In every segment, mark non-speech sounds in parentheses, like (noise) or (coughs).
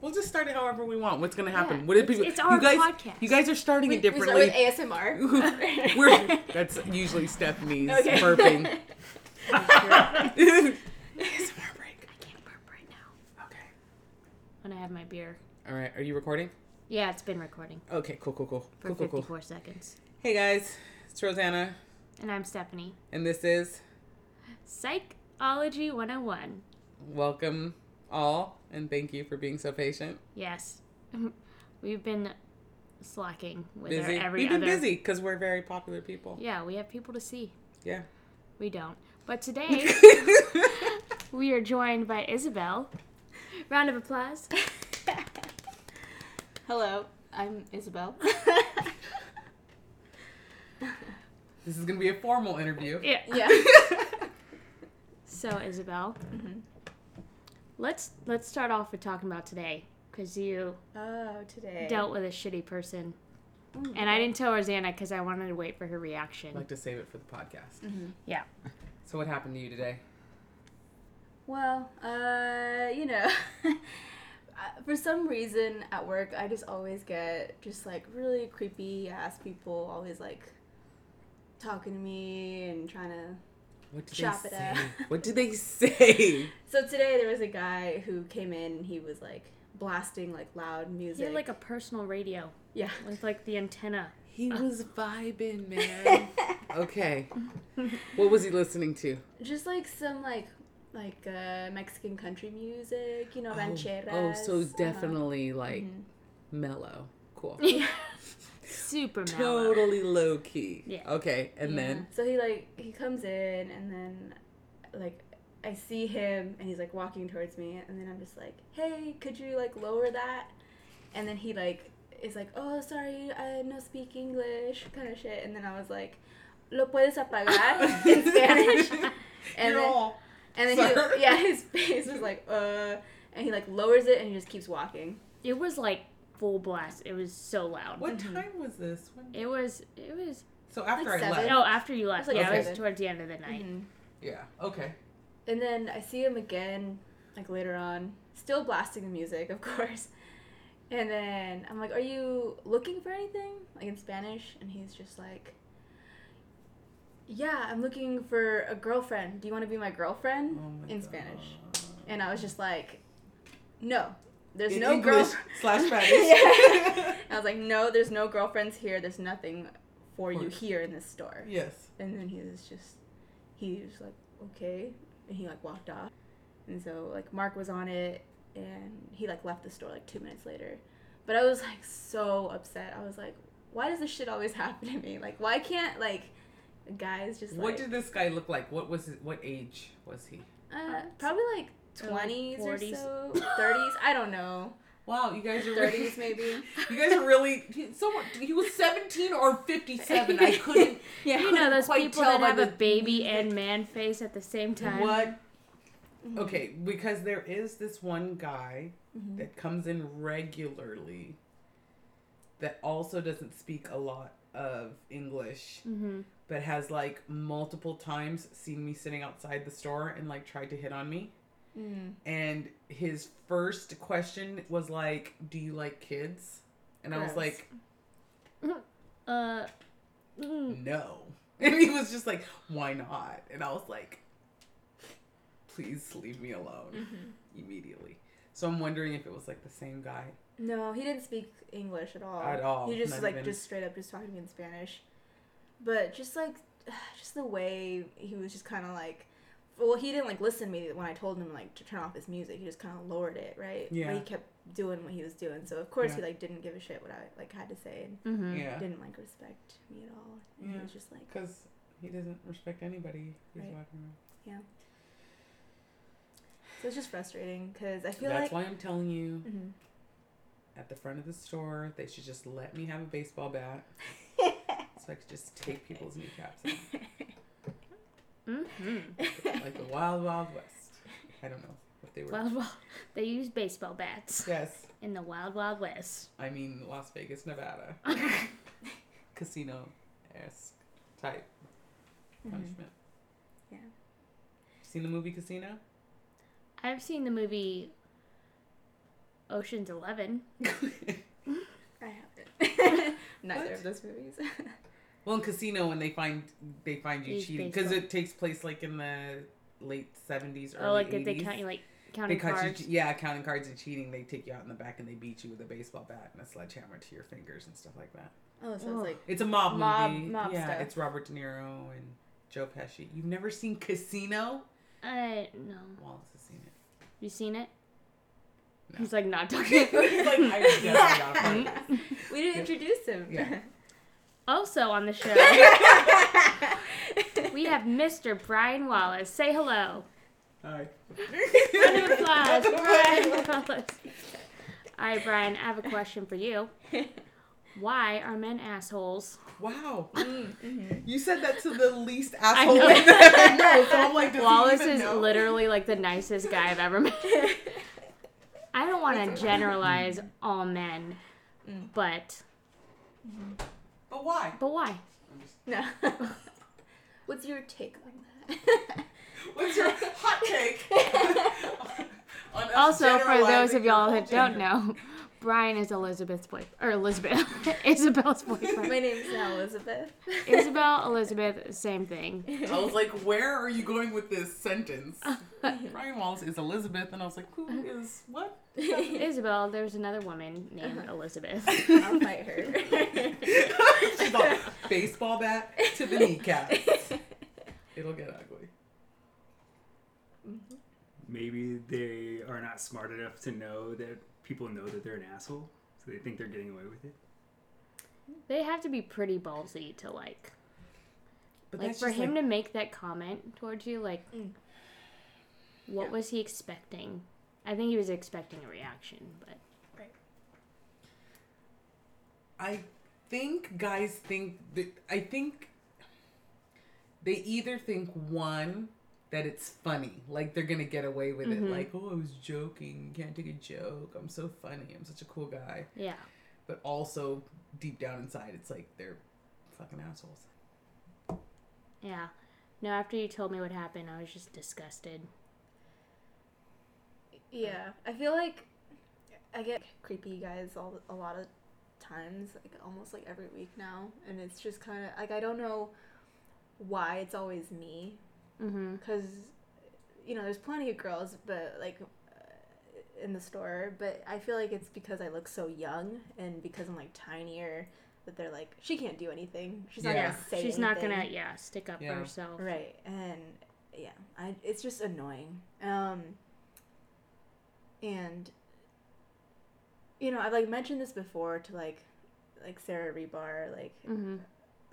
We'll just start it however we want. What's gonna happen? Yeah, what did people? it's our you guys, podcast. You guys are starting We, it we differently. start with ASMR. (laughs) We're, that's usually Stephanie's Okay. burping. ASMR break. I can't burp right now. Okay. When I have my beer. All right. Are you recording? Yeah, it's been recording Okay. Cool. Cool. Cool. for Cool. Cool. Cool. seconds. Hey guys, it's Rosanna, And I'm Stephanie. and this is Psychology 101. welcome all, and thank you for being so patient. Yes. (laughs) We've been slacking with Busy. our every We've been other. busy because we're very popular people. Yeah, we have people to see. Yeah. We don't. But today, (laughs) we are joined by Isabel. Round of applause. (laughs) Hello, I'm Isabel. this is gonna be a formal interview. Yeah. yeah. So, Isabel, Mhm. Let's let's start off with talking about today because you Oh, today. dealt with a shitty person, Mm, and I didn't tell Rosanna because I wanted to wait for her reaction. I'd like to save it for the podcast. Mhm. Yeah. (laughs) So what happened to you today? Well, uh, you know, (laughs) uh, for some reason at work, I just always get just like really creepy ass people always like talking to me and trying to. What did Chop they it say? out. (laughs) What did they say? So today there was a guy who came in and he was like blasting like loud He music. had like a personal radio yeah. with like the antenna. He was vibing, (laughs) man. okay. (laughs) What was he listening to? just like some like like uh, Mexican country music, you know, Oh, rancheras. oh, so uh-huh. definitely like Mhm. mellow. Cool. Super mellow. totally low key. Yeah. Okay, and Yeah. then so he like he comes in and then like I see him and he's like walking towards me and then I'm just like, hey, could you like lower that? And then he like is like, oh, sorry, I no speak English, kind of shit. And then I was like, lo puedes apagar (laughs) in Spanish. (laughs) And you're then, and then he, yeah, his face was like, uh, and he like lowers it and he just keeps walking. It was like full blast. It was so loud. What Mhm. time was this? When... It was. It was. So after Like I seven. left. Oh, after you left. like yeah, it was towards the end of the night. Mhm. Yeah. Okay. And then I see him again, like later on, still blasting the music, of (laughs) course. And then I'm like, "Are you looking for anything?" Like in Spanish, and he's just like, "Yeah, I'm looking for a girlfriend. Do you want to be my girlfriend?" Oh my in God. Spanish. And I was just like, "No, there's In no English girl." (laughs) slash (laughs) Spanish. yeah. (laughs) I was like, "No, there's no girlfriends here. There's nothing for you here in this store." yes. And then he was just, he was like, okay. And he like walked off. And so like Mark was on it and he like left the store like two minutes later. But I was like so upset. I was like, why does this shit always happen to me? Like, why can't like guys just What like, did this guy look like? What was his, what age was he? uh, probably like Or, like, 20s or so, (laughs) 30s. I don't know. Wow, you guys are 30s maybe. (laughs) You guys are really someone. He was seventeen or fifty-seven. I (laughs) couldn't. Yeah. You know those quite people that by have a baby and man face at the same time. What? Mhm. Okay, because there is this one guy Mhm. that comes in regularly that also doesn't speak a lot of English, Mm-hmm. but has like multiple times seen me sitting outside the store and like tried to hit on me. Mm. And his first question was like, "Do you like kids?" And I was like, (laughs) Uh. mm. no. (laughs) And he was just like, why not? And I was like, please leave me alone Mhm. immediately. So I'm wondering if it was like the same guy. No, he didn't speak English at all. At all, He just not like even- just straight up just talking to me in Spanish. But just like (sighs) just the way he was just kind of like well, he didn't like listen to me when I told him like to turn off his music. He just kind of lowered it, right? Yeah. But he kept doing what he was doing. So of course he like didn't give a shit what I like had to say and Mm-hmm. Yeah. didn't like respect me at all. And Yeah. He was just like Because he doesn't respect anybody he's Right. walking around. so it's just frustrating because I feel like That's like why I'm telling you Mhm. at the front of the store, they should just let me have a baseball bat (laughs) so I could just take people's kneecaps out. (laughs) Mm-hmm. like the Wild Wild West. I don't know what they were. Wild, well, they use baseball bats yes. in the Wild Wild West. I mean Las Vegas, Nevada. (laughs) Casino esque type Mhm. punishment. Yeah. Seen the movie Casino? I've seen the movie Ocean's Eleven. (laughs) (laughs) I haven't. Neither What? of those movies. Well, in Casino, when they find they find you Use cheating because baseball. it takes place like in the late seventies, early Oh, like 80s. they count you like They counting cut cards. you, yeah, counting cards and cheating. They take you out in the back and they beat you with a baseball bat and a sledgehammer to your fingers and stuff like that. oh, so it's like It's a mob, Mob- movie. mob yeah, stuff. it's Robert De Niro and Joe Pesci. You've never seen Casino? I no. Wallace has seen it. You seen it? No. He's like not (laughs) talking. He's like, I definitely not part we didn't introduce him. Yeah. (laughs) also on the show, (laughs) we have Mr. Brian Wallace. Say hello. Hi. Round of applause, Brian Wallace. All right, Brian. I have a question for you. Why are men assholes? Wow. Mm-hmm. You said that to the least asshole know. I know. So I'm like, does he Wallace even is know? literally like the nicest guy I've ever met. I don't want to generalize all men, Mm. but But why? but why? no. (laughs) What's your take on that? (laughs) What's your hot take? (laughs) on Also, for those of y'all that don't know, Brian is Elizabeth's boy or Elizabeth (laughs) Isabel's boyfriend. My name's now Elizabeth. Isabel, Elizabeth, same thing. I was like, where are you going with this sentence? (laughs) Brian Wallace is Elizabeth, and I was like, who is what? Isabel, there's another woman named uh-huh. Elizabeth. I'll fight her. (laughs) She's all baseball bat to the kneecaps. It'll get ugly. Mm-hmm. Maybe they are not smart enough to know that people know that they're an asshole, so they think they're getting away with it. They have to be pretty ballsy to like, But like that's for him like, to make that comment towards you. Like, Mm. what Yeah. was he expecting? I think he was expecting a reaction, but I think guys think that I think they either think one that it's funny, like they're gonna get away with Mhm. it, like oh I was joking, can't take a joke, I'm so funny, I'm such a cool guy, yeah. but also deep down inside it's like they're fucking assholes. Yeah. No, after you told me what happened, I was just disgusted. yeah, I feel like I get creepy guys all a lot of times, like almost like every week now, and it's just kind of like I don't know why it's always me Mm-hmm. because you know there's plenty of girls, but like uh, in the store, but I feel like it's because I look so young and because I'm like tinier that they're like she can't do anything. She's not gonna say She's not gonna, yeah, stick up Yeah. for herself. Right, and yeah, I it's just annoying. Um, and you know, I've like mentioned this before to like like Sarah Rebar, like Mm-hmm.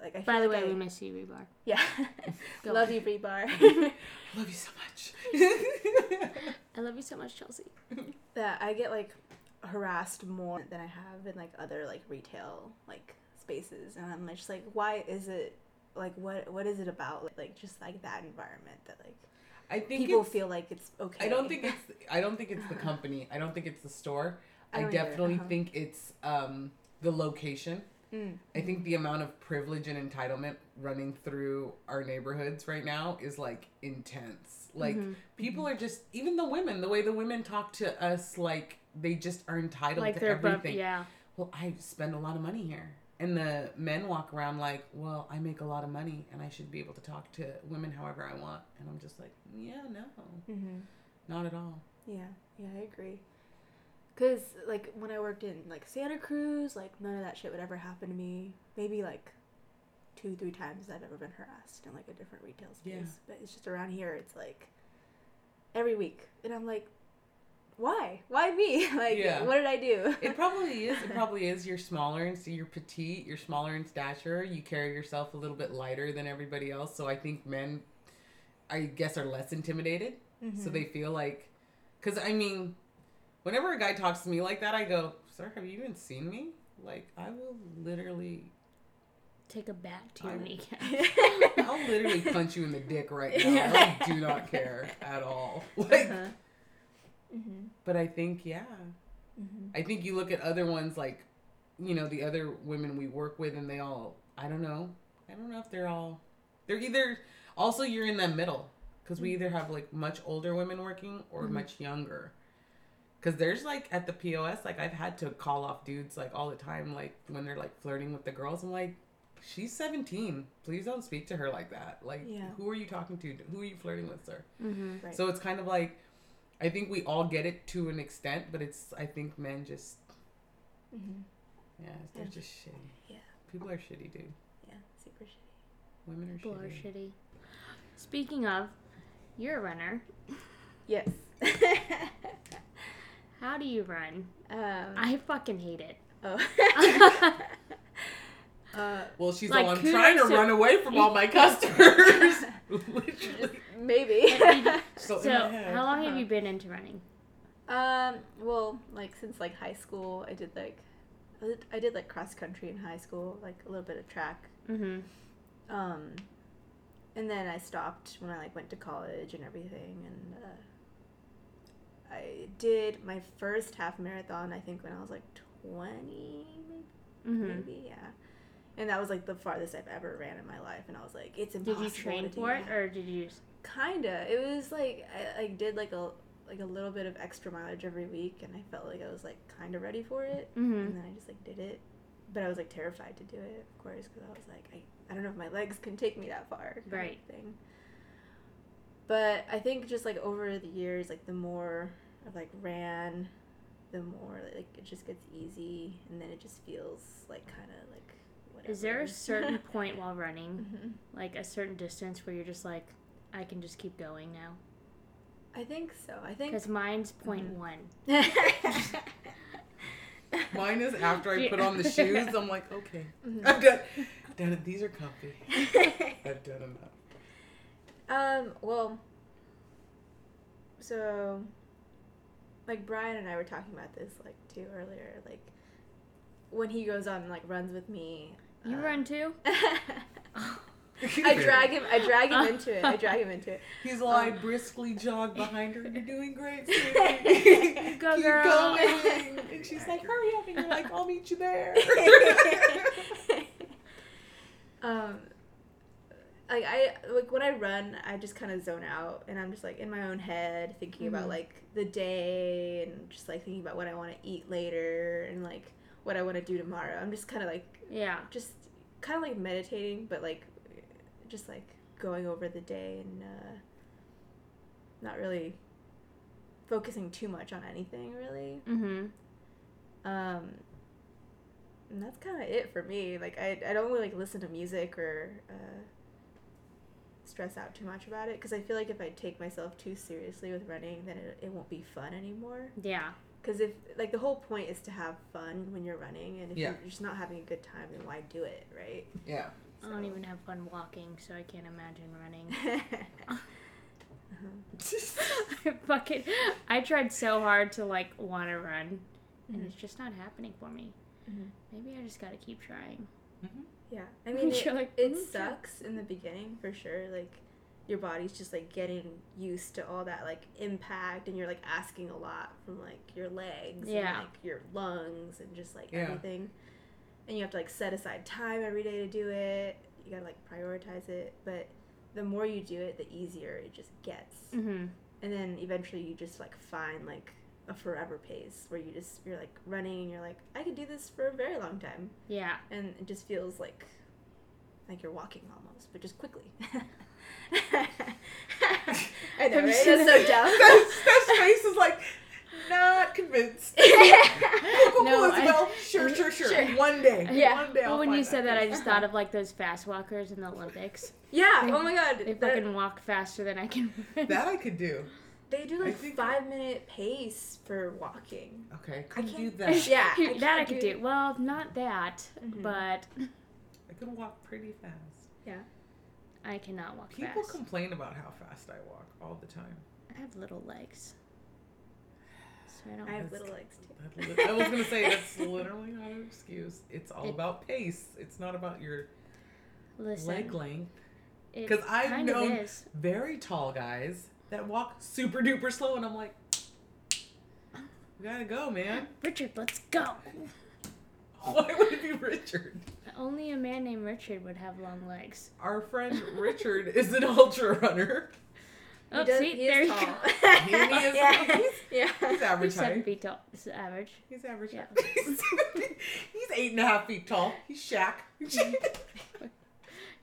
Like I. Feel By the like way, I, we miss you, Rebar. yeah, (laughs) Go love on. you, Rebar. (laughs) Love you so much. (laughs) I love you so much, Chelsea. that I get like harassed more than I have in like other like retail like spaces, and I'm just like, why is it like what what is it about like just like that environment that like I think people it's- feel like it's okay. I don't think it's I don't think it's the company. I don't think it's the store. I I, don't either, definitely uh-huh. think it's um, the location. Mm. I think the amount of privilege and entitlement running through our neighborhoods right now is like intense. Like Mhm. people are just even the women, the way the women talk to us like they just are entitled Like to everything. yeah. Well, I spend a lot of money here. And the men walk around like, well, I make a lot of money and I should be able to talk to women however I want. And I'm just like, yeah, no, Mm-hmm. not at all. Yeah, yeah, I agree. Cause like when I worked in like Santa Cruz, like none of that shit would ever happen to me. Maybe like two, three times I've ever been harassed in like a different retail space. Yeah. But it's just around here, it's like every week, and I'm like, why? Why me? (laughs) like, Yeah. what did I do? It (laughs) probably is. It (laughs) probably is. You're smaller and so you're petite. You're smaller in stature. You carry yourself a little bit lighter than everybody else. So I think men, I guess, are less intimidated. Mm-hmm. So they feel like, because I mean, whenever a guy talks to me like that, I go, "Sir, have you even seen me? Like, I will literally, Take a bat to your kneecap. (laughs) I'll literally punch you in the dick right now. Yeah. I do not care at all. (laughs) Like, uh-huh. mm-hmm. but I think, yeah, Mm-hmm. I think you look at other ones like, you know, the other women we work with, and they all, I don't know, I don't know if they're all, they're either, also you're in that middle, because we either have like much older women working or Mhm. much younger. Cause there's like at the POS, like I've had to call off dudes like all the time, like when they're like flirting with the girls. I'm like, she's 17. Please don't speak to her like that. Like, Yeah. who are you talking to? Who are you flirting with, sir? Mm-hmm. Right. So it's kind of like, I think we all get it to an extent, but it's I think men just hmm yeah they're Yeah. just shitty. Yeah. People are shitty, dude. Yeah, super shitty. Women are People are shitty. shitty. Speaking of, you're a runner. Yes. (laughs) (laughs) How do you run? um, I fucking hate it. oh. (laughs) uh, Well, she's Like, all I'm trying to to- run away from all my (laughs) customers. (laughs) Literally. maybe. So, So, in my head. how long have Uh-huh. you been into running? um, well, like since like high school, I did like, I did, I did like cross country in high school, like a little bit of track. Mm-hmm. Um, and then I stopped when I like went to college and everything, and uh, I did my first half marathon. I think when I was like twenty, Mm-hmm. maybe, yeah. And that was like the farthest I've ever ran in my life, and I was like, it's impossible. Did you train for it, that. or did you? Just... Kinda. It was like I like did like a like a little bit of extra mileage every week, and I felt like I was like kind of ready for it, Mm-hmm. and then I just like did it. But I was like terrified to do it, of course, because I was like, I, I don't know if my legs can take me that far. Right. Thing. But I think just like over the years, like the more I've like ran, the more like it just gets easy, and then it just feels like kind of like whatever. Is there a certain (laughs) point while running, Mhm. like a certain distance, where you're just like, I can just keep going now? I think so. I think. Because mine's Mm-hmm. point one. (laughs) Mine is after I put on the shoes, I'm like, okay, Mhm. I'm done. Done it. These are comfy. (laughs) I've done enough. Um, well, so, like, Brian and I were talking about this, like, too, earlier. Like, when he goes on, like, runs with me. You uh, run too? (laughs) I (laughs) drag him, I drag him into it. I drag him into it. (laughs) He's like Um, briskly jog behind her. You're doing great, sweetie. Go, Keep girl. going. And she's like, hurry up. And you're like, I'll meet you there. um, like, I, like, when I run, I just kind of zone out, and I'm just, like, in my own head, thinking about, Mhm. like, the day, and just, like, thinking about what I want to eat later, and, like, what I want to do tomorrow. I'm just kind of, like, Yeah. just kind of like meditating, but like just like going over the day and uh, not really focusing too much on anything really. Mm-hmm. Um, and that's kind of it for me. Like I, I don't really like listen to music or uh, stress out too much about it because I feel like if I take myself too seriously with running, then it, it won't be fun anymore. Yeah. Because if like the whole point is to have fun when you're running, and if Yeah. you're just not having a good time, then why do it, right? yeah. I don't even have fun walking, so I can't imagine running. (laughs) (laughs) Uh-huh. Fucking, I tried so hard to like want to run, and Mhm. it's just not happening for me. Mhm. Maybe I just gotta keep trying. Yeah, I (laughs) mean, it, like, it "Mm, yeah." sucks in the beginning for sure. Like, your body's just like getting used to all that like impact, and you're like asking a lot from like your legs Yeah. and like your lungs and just like Yeah. everything. And you have to like set aside time every day to do it. You gotta like prioritize it, but the more you do it, the easier it just gets. Mhm. And then eventually you just like find like a forever pace where you just you're like running and you're like I could do this for a very long time Yeah. and it just feels like like you're walking almost, but just quickly. (laughs) I know, Have right? That's so it? dumb. Steph's, (laughs) Steph's face is like, not convinced. (laughs) Cool, cool, No, cool, I- Sure, sure, sure, Sure. One day. Yeah. One day Well, when you said that, I just thought of like those fast walkers in the Olympics. yeah. They- Oh my god. If they that- fucking walk faster than I can. run. That I could do. They do like think- five minute pace for walking. Okay, couldn't do can't- that. (laughs) Yeah. I (laughs) that I could do- do. Well, not that, Mhm. but I could walk pretty fast. Yeah, I cannot walk People fast. People complain about how fast I walk all the time. I have little legs, so I don't. I have little legs too. That I was gonna say (laughs) that's literally not an excuse. It's all It- about pace. It's not about your Listen, leg length. Because I've known- Very tall guys that walk super duper slow, and I'm like, we gotta go, man. Richard, let's go. (laughs) Why would it be Richard? Only a man named Richard would have long legs. Our friend Richard is an ultra runner. (laughs) Oh, he does, see, he there is you tall. go. (laughs) He is- yeah. he's- yeah. He's average He's seven height. feet tall. This is average. He's average. Yeah. He's eight and a half feet tall. He's Shaq.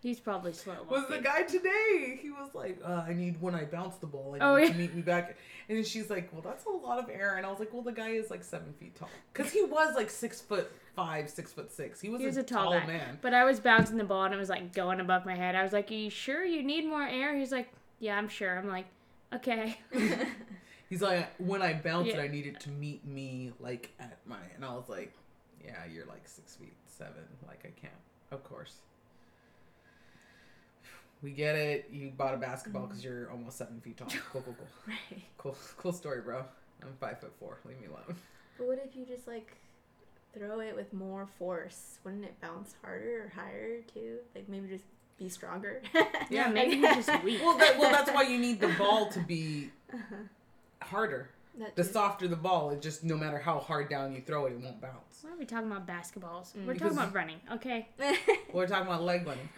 He's probably slow. was the guy today. He was like, uh, I need when I bounce the ball, I need Oh, yeah. to meet me back. And then she's like, Well, that's a lot of air. And I was like, Well, the guy is like seven feet tall. Because he was like six foot five, six foot six. He was, He was a, a tall, tall, man. But I was bouncing the ball and it was like going above my head. I was like, Are you sure you need more air? He's like, Yeah, I'm sure. I'm like, Okay. (laughs) He's like, When I bounce it, I need it to meet me like at my. And I was like, Yeah, you're like six feet seven. Like, I can't. Of course. We get it. You bought a basketball because you're almost seven feet tall. (laughs) Cool, cool, cool. Right. Cool, cool story, bro. I'm five foot four. Leave me alone. But what if you just like throw it with more force? Wouldn't it bounce harder or higher too? Like maybe just be stronger. (laughs) Yeah, maybe he's just (laughs) weak. Well, that, well, that's why you need the ball to be Uh-huh. harder. That The too. softer the ball, it just no matter how hard down you throw it, it won't bounce. Why are we talking about basketballs? Mm. We're Because- talking about running, okay? We're talking about leg running.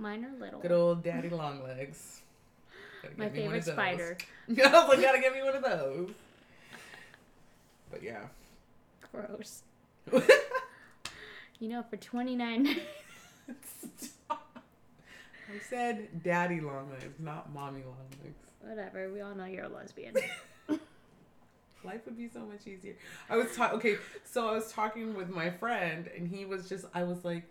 Mine are little. Good old daddy long legs. (laughs) My get me one favorite spider. (laughs) I was like, gotta get me one of those. But yeah. Gross. (laughs) You know, for twenty nine. I said daddy long legs, not mommy long legs. Whatever. We all know you're a lesbian. Life would be so much easier. I was talking. Okay, so I was talking with my friend, and he was just. I was like,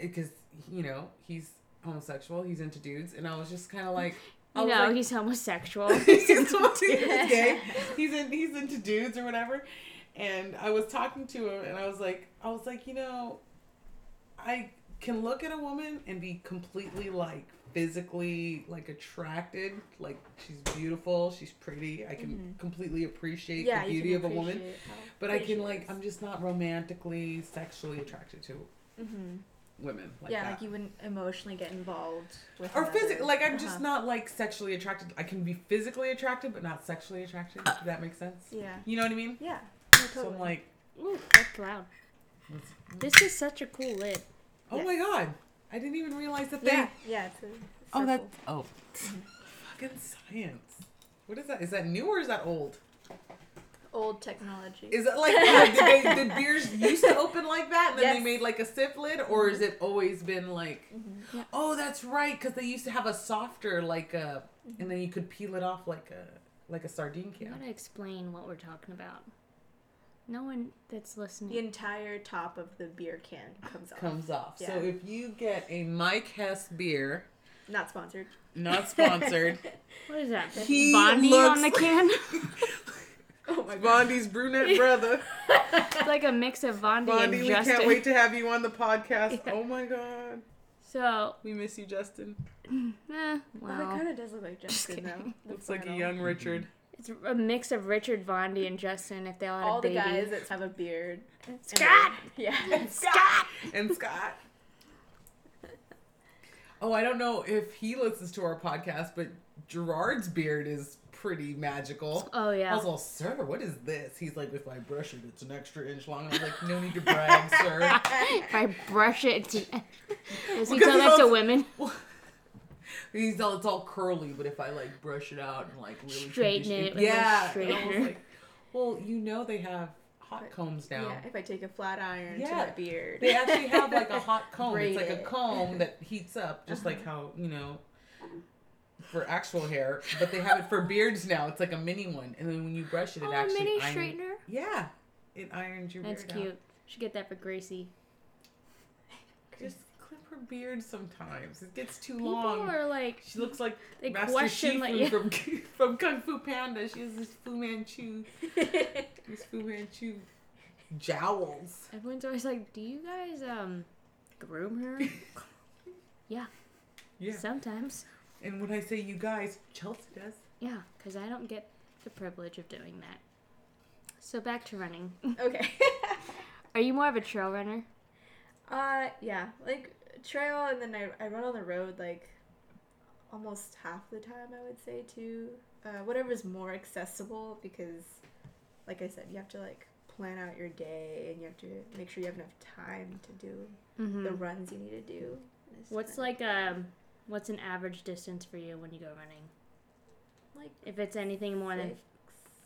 because you know he's homosexual. He's into dudes, and I was just kind of like, I know, like, he's homosexual. (laughs) he's, (laughs) into gay. (laughs) He's in. He's into dudes or whatever. And I was talking to him, and I was like, I was like, you know, I can look at a woman and be completely like physically like attracted, like she's beautiful, she's pretty. I can completely appreciate yeah, the beauty of a woman. But I can like. I'm just not romantically, sexually attracted to Mhm. Women like yeah, that. like you wouldn't emotionally get involved with. or physically, like I'm just Uh-huh. not like sexually attracted. I can be physically attracted, but not sexually attracted. Does that make sense? Yeah. You know what I mean? Yeah. No, So. I'm like, Ooh, that's loud. This is such a cool lid. oh Yes. my god, I didn't even realize that they. yeah, yeah. It's a Oh, that. circle. Oh, fucking science. What is that? Is that new or is that old? Old technology. Is it like did, they, did (laughs) beers used to open like that and then Yes. they made like a sip lid, or has it always been like? Mhm. Yeah. Oh, that's right, because they used to have a softer like a, and then you could peel it off like a like a sardine You can. gotta explain what we're talking about. No one that's listening. The entire top of the beer can comes off. Comes off. Yeah. So if you get a Mike Hess beer, Not sponsored. not sponsored, (laughs) What is that? He Bondi looks on the can? (laughs) Oh my god. Bondi's brunette brother. it's (laughs) like a mix of Bondi, Bondi, and we Justin. can't wait to have you on the podcast. Yeah. Oh my god, So, we miss you, Justin. (clears throat) eh, Well, well, that kind of does look like Justin though. kidding. The Looks like a young Richard. it's a mix of Richard Bondi and Justin if they all had All a baby. All the guys that have a beard. and Scott! then- (laughs) Yeah. Scott and Scott. (laughs) Oh, I don't know if he listens to our podcast, but Gerard's beard is pretty magical. Oh yeah. I yeah. was all, sir, what is this? He's like, if I brush it, it's an extra inch long. I was like, no need to brag, (laughs) sir. if I brush it, to... (laughs) does he Because tell that to goes- women? (laughs) He's all, it's all curly, but if I like brush it out and like really Straighten condition- it yeah. I was straightener. like, well, you know they have hot combs now. Yeah, if I take a flat iron to Yeah. my beard. They actually have like a hot comb. It's Braid like a comb that heats up, just like Uh-huh. how you know, for actual hair. But they have it for beards now. It's like a mini one, and then when you brush it, it Oh, a actually mini iron- straightener. Yeah, it irons your That's beard out. cute. Should get that for Gracie. (laughs) Just clip her beard sometimes. It gets too People long. are like, She looks like they Master question Shifu like, from (laughs) from Kung Fu Panda. She has this Fu Manchu, (laughs) this Fu Manchu jowls. everyone's always like, do you guys um groom her? Yeah. Yeah, Sometimes. And when I say you guys, Chelsea does. Yeah, because I don't get the privilege of doing that. So back to running. (laughs) okay. Are you more of a trail runner? Uh, yeah, like trail, and then I, I run on the road like almost half the time. I would say too. Uh, whatever's more accessible because, like I said, you have to like plan out your day, and you have to make sure you have enough time to do Mm-hmm. the runs you need to do. What's kinda- like um, what's an average distance for you when you go running? like If it's anything more than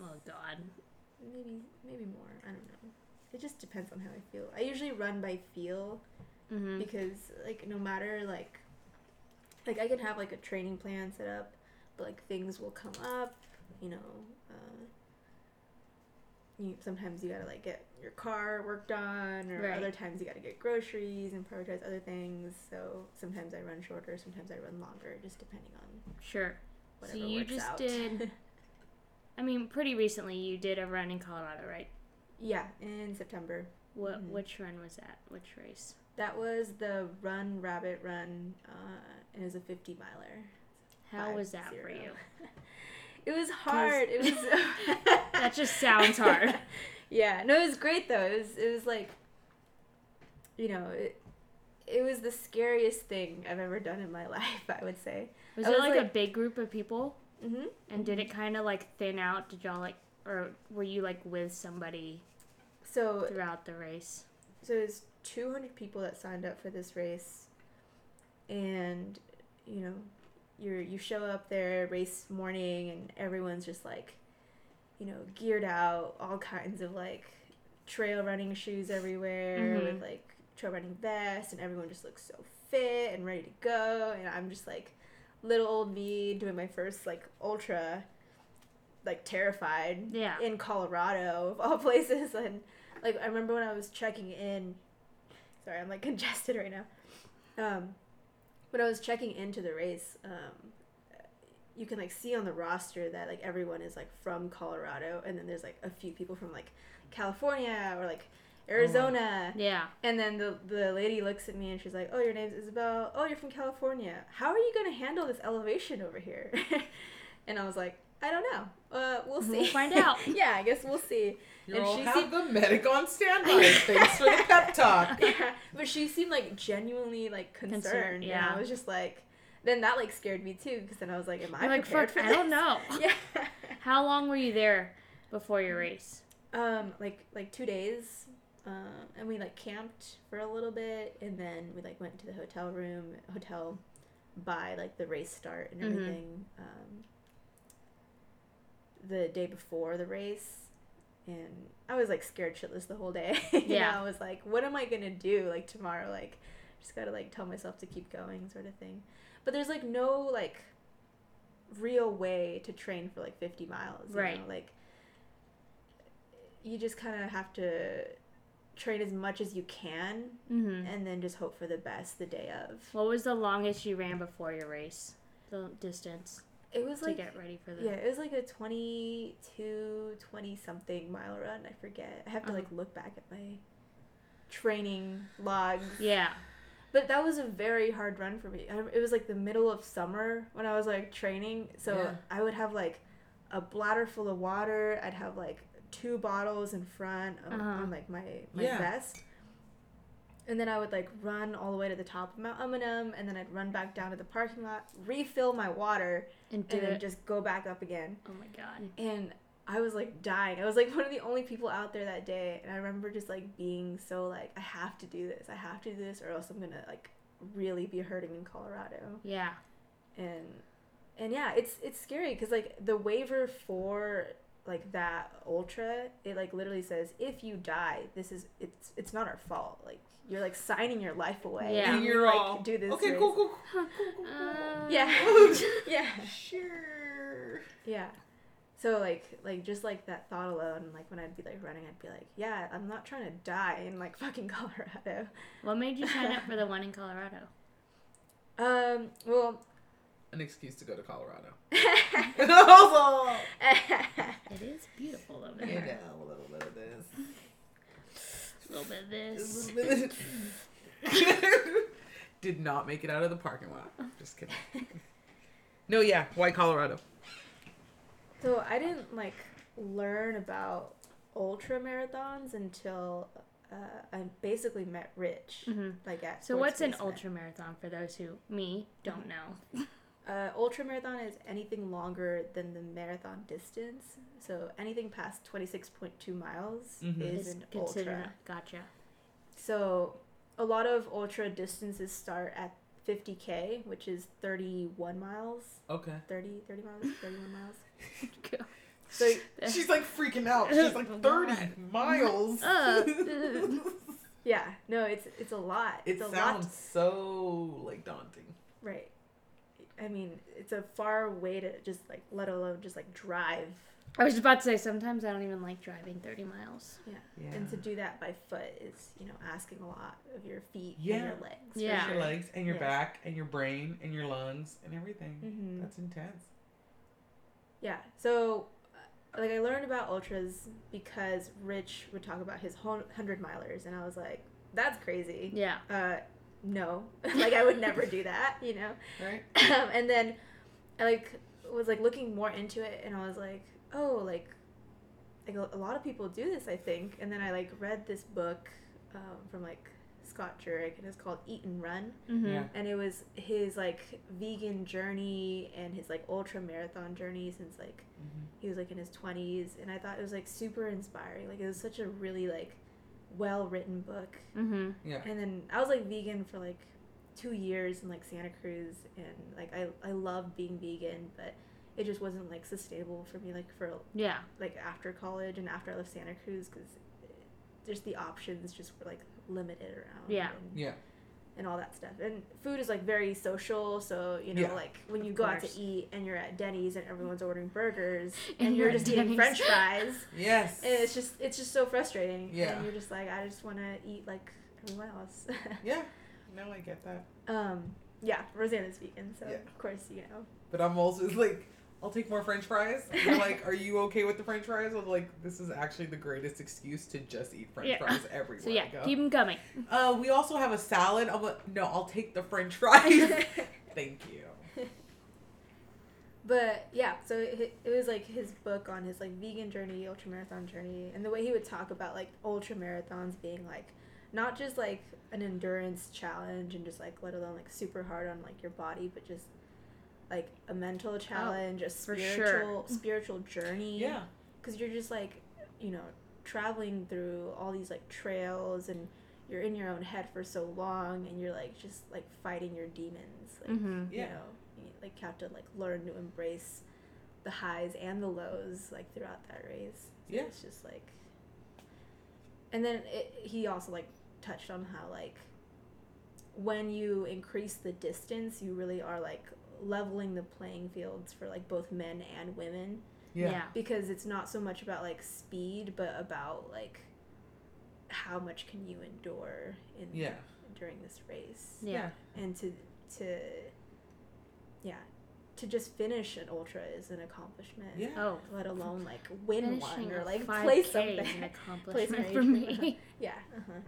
Oh, god. maybe maybe more. I don't know. It just depends on how I feel. I usually run by feel Mm-hmm. because like no matter like like I can have like a training plan set up, but like things will come up, you know. You sometimes you gotta like get your car worked on, or Right. other times you gotta get groceries and prioritize other things. So sometimes I run shorter, sometimes I run longer, just depending on Sure. whatever so you just out. did. (laughs) I mean, pretty recently you did a run in Colorado, right? yeah, in September. What Mhm. which run was that? Which race? That was the Run Rabbit Run, uh, and it was a 50 miler. How Five was that for you? (laughs) It was hard. It was. (laughs) That just sounds hard. (laughs) yeah, no, it was great though. It was. It was like. You know, it. It was the scariest thing I've ever done in my (laughs) life. I would say. Was I it was like, a big group of people? Mm-hmm. And did it kind of like thin out? Did y'all like, or were you like with somebody So throughout the race? so it's 200 people that signed up for this race and you know you're you show up there race morning and everyone's just like you know geared out all kinds of like trail running shoes everywhere Mhm. with like trail running vests and everyone just looks so fit and ready to go and i'm just like little old me doing my first like ultra like terrified Yeah. in Colorado of all (laughs) places and like I remember when I was checking in sorry I'm like (laughs) congested right now um when I was checking into the race um you can like see on the roster that like everyone is like from Colorado and then there's like a few people from like California or like Arizona Yeah. and then the the lady looks at me and she's like, "Oh, your name's Isabel. Oh, you're from California. How are you gonna handle this elevation over here?" (laughs) and I was like, "I don't know. Uh, we'll see. We'll find (laughs) out." yeah, I guess we'll see." You'll And she have seemed- the medic on standby. (laughs) Thanks for the pep (laughs) talk. yeah, but she seemed like genuinely like concerned. Concerned, And yeah. I was just like, then that like scared me too because then I was like, "Am I You're like, prepared fuck, for I don't know. yeah. How long were you there before your race? Um, like like two days, um, and we like camped for a little bit, and then we like went to the hotel room, hotel, by like the race start and Mhm. everything. Um, the day before the race, and I was like scared shitless the whole day. (laughs) you Yeah. know, I was like, what am I gonna do like tomorrow? Like, just gotta like tell myself to keep going, sort of thing. But there's like no like real way to train for like 50 miles. You Right. Know? Like you just kind of have to train as much as you can Mm-hmm. and then just hope for the best the day of. What was the longest you ran before your race? The distance It was to like get ready for the. yeah, it was like a 22 20 something mile run, I forget. I have to Uh-huh. like look back at my training logs. Yeah. But that was a very hard run for me. It was like the middle of summer when I was like training, so Yeah. I would have like a bladder full of water. I'd have like two bottles in front of, Uh-huh. on like my my Yeah. vest, and then I would like run all the way to the top of Mount Umunhum, and then I'd run back down to the parking lot, refill my water, And do and then just go back up again. oh my god. And I was like dying. I was like one of the only people out there that day, and I remember just like being so like, I have to do this. I have to do this, or else I'm gonna like really be hurting in Colorado. Yeah. And and yeah, it's it's scary because like the waiver for like that ultra, it like literally says if you die, this is it's it's not our fault. Like you're like signing your life away. Yeah. And You, you're like, all do this. Okay, cool, cool, cool, cool, cool, cool. Uh, Yeah, (laughs) (laughs) yeah. Sure. Yeah. So like like just like that thought alone, like when I'd be like running, I'd be like, yeah, I'm not trying to die in like fucking (laughs) Colorado. What made you sign up for the one in Colorado? Um. Well. An excuse to go to Colorado. (laughs) (laughs) It is beautiful over you know, there. a little bit of this. A little bit of A this. little bit of- (laughs) Did not make it out of the parking lot. Just kidding. No, yeah, why Colorado? so I didn't like learn about ultra marathons until uh, I basically met Rich. hmm Like at. So Sports what's an Basement. ultra marathon for those who me don't know? Uh, ultra marathon is anything longer than the marathon distance. So anything past twenty six point two miles Mhm. is Is an ultra. gotcha. So a lot of ultra distances start at 50k, which is 31 miles. Okay. 30, 30 miles, 31 miles. (laughs) So (laughs) She's like freaking out. She's like Oh, (laughs) 30 miles. Uh, yeah, no, it's it's a lot. it It's a sounds lot. so like daunting. Right. I mean, it's a far way to just like, let alone just like drive. I was about to say sometimes I don't even like driving 30 miles. Yeah. Yeah. And to do that by foot is, you know, asking a lot of your feet Yeah. and your legs. Yeah. sure. Your legs and your Yeah. back and your brain and your lungs and everything. Mhm. That's intense. Yeah. So, uh, like, I learned about ultras because Rich would talk about his hundred milers, and I was like, "That's crazy." Yeah. Uh, no, (laughs) like I would never do that, you know. Right? (clears throat) and then I like was like looking more into it, and I was like, "Oh, like, like a, a lot of people do this, I think." And then I like read this book um, from like Scott Jurek, and it's called Eat and Run Mm-hmm. Yeah. and it was his like vegan journey and his like ultra marathon journey since like Mhm. he was like in his 20s and i thought it was like super inspiring like it was such a really like well written book Mm-hmm. Yeah. and then i was like vegan for like two years in like santa cruz and like i, I loved being vegan but it just wasn't like sustainable for me like for Yeah. like after college and after i left santa cruz because just the options just were like limited around Yeah. and, Yeah. And all that stuff. And food is like very social, so you know, Yeah. like when you Of go out to eat and you're at Denny's and everyone's ordering burgers (laughs) And and, you're you're just eating French fries, (laughs) Yes. and it's just it's just so frustrating. Yeah. and you're just like, I just want to eat like everyone else. (laughs) yeah. No, I get that. um, yeah, Rosanna's vegan, so Yeah. of course you know. But I'm also like, I'll take more French fries. (laughs) Like, are you okay with the French fries? I'm like, this is actually the greatest excuse to just eat French Yeah. fries (laughs) everywhere So yeah, go. keep them coming. Uh, we also have a salad. I'm like, no, I'll take the French fries. (laughs) Thank you. But yeah, so it, it was like his book on his like vegan journey, ultra marathon journey, and the way he would talk about like ultra marathons being like not just like an endurance challenge and just like let alone like super hard on like your body, but just like a mental challenge, a Oh, for spiritual sure. (laughs) spiritual journey. Yeah. because you're just like you know traveling through all these like trails and you're in your own head for so long and you're like just like fighting your demons like Mm-hmm. Yeah. you know you like have to like learn to embrace the highs and the lows like throughout that race So Yeah. it's just like and then it, he also like touched on how like when you increase the distance you really are like leveling the playing fields for like both men and women Yeah. Yeah. because it's not so much about like speed but about like how much can you endure in Yeah. during this race Yeah. and to to yeah to just finish an ultra is an accomplishment Yeah. Oh, let alone like win finishing one or like 5K place something (laughs) an place accomplishment an for me. (laughs) yeah uh-huh.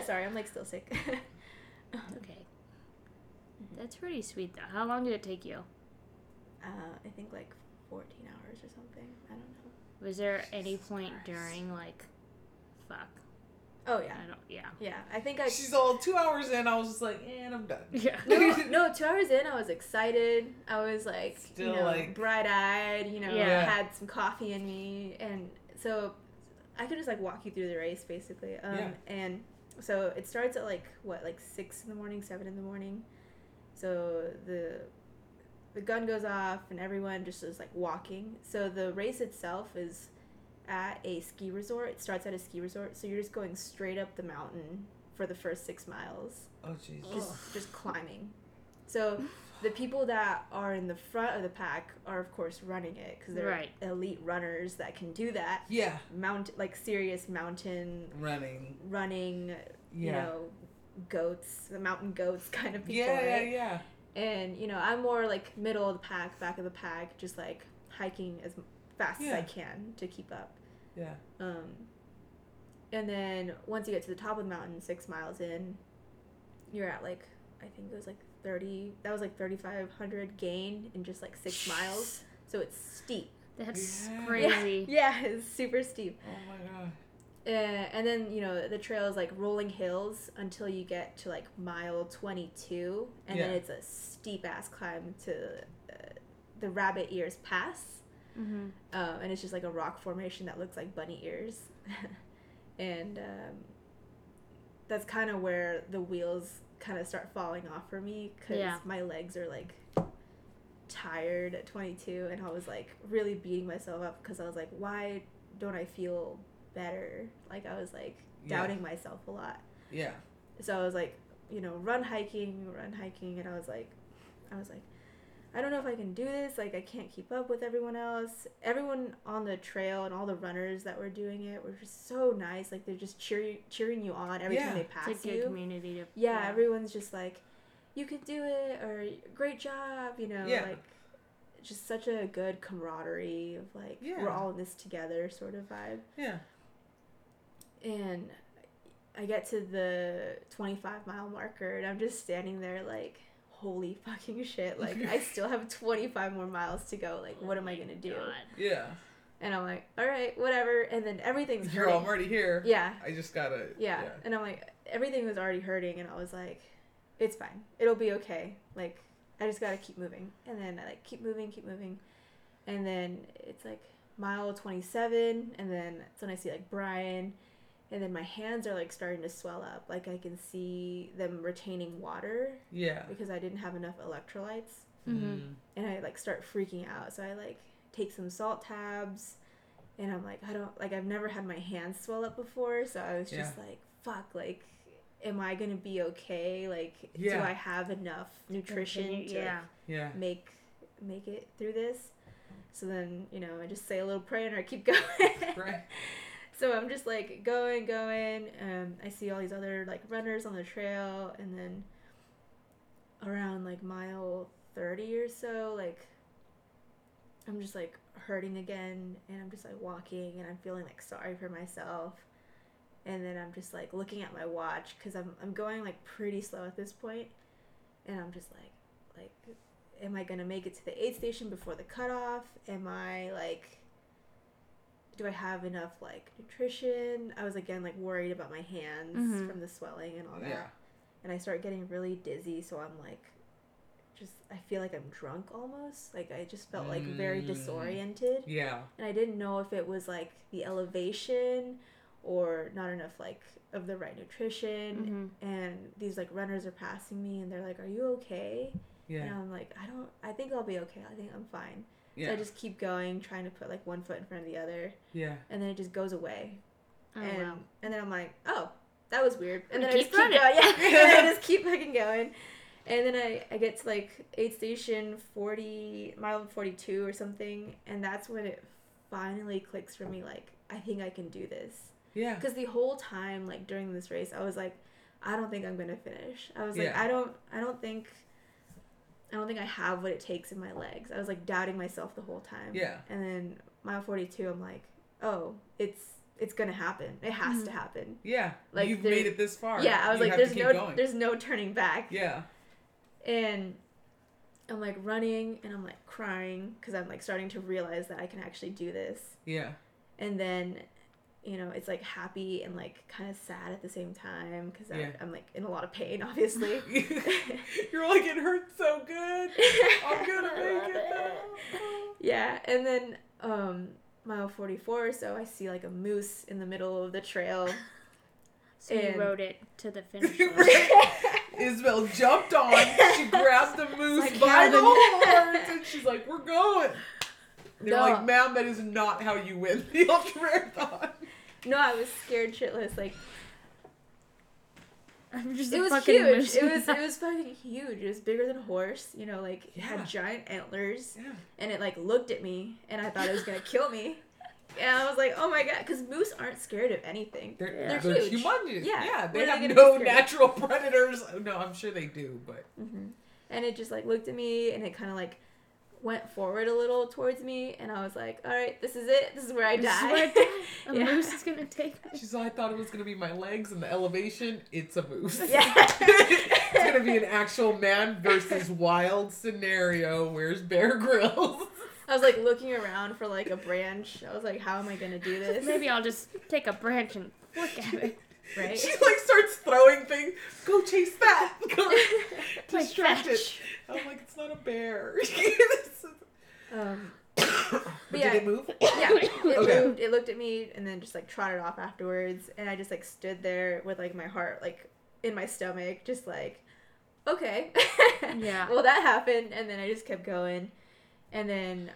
(laughs) (coughs) sorry i'm like still sick okay. That's pretty sweet though. How long did it take you? uh, i think like 14 hours or something i don't know Was there any point Christ. during like, fuck, oh yeah I don't, yeah, yeah i think i She's all two hours in. I was just like, and I'm done. yeah, (laughs) no, no, two hours in, I was excited. I was like, Still, you know, like- bright-eyed. You know, Yeah. had some coffee in me, and so I could just like walk you through the race basically. Um, Yeah. And so it starts at like what, like six in the morning, seven in the morning. So the the gun goes off, and everyone just is like walking. So the race itself is at a ski resort. It starts at a ski resort, so you're just going straight up the mountain for the first six miles Oh jeez. just just climbing. So the people that are in the front of the pack are of course running it because they're Right. elite runners that can do that. Yeah. Mount like serious mountain Running. running, you know, goats, the mountain goats (laughs) kind of people. yeah, yeah, right? yeah. And you know, I'm more like middle of the pack, back of the pack, just like hiking as fast as I can to keep up. Yeah. Um, and then once you get to the top of the mountain, six miles in, you're at like I think it was like thirty. That was like thirty five hundred gain in just like six miles. So it's steep. that's Yeah. crazy. (laughs) Yeah, it's super steep. Oh my god. Uh, and then you know the trail is like rolling hills until you get to like mile twenty two, and then it's a steep ass climb to uh, the Rabbit Ears Pass. Mm-hmm. um, and it's just like a rock formation that looks like bunny ears. (laughs) and um, that's kind of where the wheels kind of start falling off for me because Yeah. my legs are like tired at 22 and i was like really beating myself up because i was like why don't i feel better like i was like Yeah. doubting myself a lot Yeah. so I was like, you know, run hiking, run hiking, and I was like, I was like, I don't know if I can do this. Like, I can't keep up with everyone else. Everyone on the trail and all the runners that were doing it were just so nice. Like, they're just cheering cheering you on every Yeah. time they It's pass a good you. community to. Yeah, everyone's just like, you can do it, or great job. You know, Yeah. like. Just such a good camaraderie of like Yeah. we're all in this together sort of vibe Yeah. And I get to the 25 mile marker and I'm just standing there like holy fucking shit (laughs) like I still have 25 more miles to go like what am I oh going to do God. Yeah. and I'm like all right whatever and then everything's (laughs) You're hurting already here. yeah I just gotta. yeah and I'm like everything was already hurting and I was like it's fine it'll be okay like I just got to keep moving and then I like keep moving keep moving and then it's like mile 27 and then that's when I see like Brian and then my hands are like starting to swell up like I can see them retaining water Yeah. because I didn't have enough electrolytes Mhm. and I like start freaking out. So I like take some salt tabs and I'm like, I don't like I've never had my hands swell up before, so I was just Yeah. like, fuck, like am I gonna be okay? Like do I have enough nutrition Continue- to yeah. Yeah. make make it through this? So then, you know, I just say a little prayer and I keep (laughs) going. Right. So I'm just like going, going. Um, I see all these other like runners on the trail, and then around like mile thirty or so, like I'm just like hurting again, and I'm just like walking, and I'm feeling like sorry for myself. And then I'm just like looking at my watch because I'm I'm going like pretty slow at this point, and I'm just like like, am I gonna make it to the aid station before the cutoff? Am I like do I have enough like nutrition? I was again like worried about my hands Mhm. from the swelling and all that. Yeah. And I start getting really dizzy, so I'm like just I feel like I'm drunk almost. Like I just felt like very Mm. disoriented. Yeah. And I didn't know if it was like the elevation or not enough like of the right nutrition. Mhm. And these like runners are passing me and they're like, Are you okay? Yeah. And Yeah. I'm like, I don't I think I'll be okay. I think I'm fine. So I just keep going, trying to put like one foot in front of the other Yeah. and then it just goes away. Oh, and wow. and then I'm like, oh, that was weird. And then I Keep just keep going. Yeah. (laughs) and then I just keep fucking going. And then I, I get to like aid station forty mile forty two or something, and that's when it finally clicks for me. Like I think I can do this. Yeah. Because the whole time, like during this race, I was like, I don't think I'm gonna finish. I was like, Yeah. I don't, I don't think, I don't think I have what it takes in my legs. I was like doubting myself the whole time. Yeah. And then mile 42, I'm like, oh, it's it's gonna happen. It has to mm-hmm. happen. Yeah. Like, You've made it this far. Yeah, I was You like, there's no going. there's no turning back. Yeah. And I'm like running and I'm like crying because I'm like starting to realize that I can actually do this. Yeah. And then, you know, it's like happy and like kind of sad at the same time because Yeah. I'm like in a lot of pain, (laughs) obviously. (laughs) You're like, it hurts so good. I'm gonna (laughs) make it though. yeah, and then um, mile 44 so, I see like a moose in the middle of the trail. So you rode it to the finish line. Isabel jumped on. She grabbed the moose Like by the horns, and she's like, "We're going." They're No. like, "Ma'am, that is not how you win the ultra marathon." No, I was scared shitless. Like I'm just it was huge. moose It was now. it was fucking huge. It was bigger than a horse. You know, like it had giant antlers, Yeah. and it like looked at me, and I thought it was gonna kill me. (laughs) And I was like, oh my god, because moose aren't scared of anything. They're, Yeah. they're, huge. humongous. Yeah. Yeah, they are have gonna no be of? natural (laughs) predators. No, I'm sure they do, but hmm And it just like looked at me, and it kind of like went forward a little towards me, and I was like, all right, this is it. This is where I This is die. where I (laughs) die. A Yeah. moose is gonna take (laughs) me. she's. I thought it was gonna be my legs and the elevation. It's a moose. Yeah. (laughs) it's gonna be an actual man versus wild scenario. Where's Bear Grylls? I was like looking around for like a branch. I was like, how am I gonna do this? Maybe I'll just take a branch and look at it. right? She like starts throwing things. Go chase that. Go distract it. I'm like, it's not a bear. (laughs) (laughs) Um, But yeah. did it move? yeah, it (laughs) Okay. moved. It looked at me and then just like trotted off afterwards, and I just like stood there with like my heart like in my stomach, just like, okay, Yeah. well that happened, and then I just kept going, and then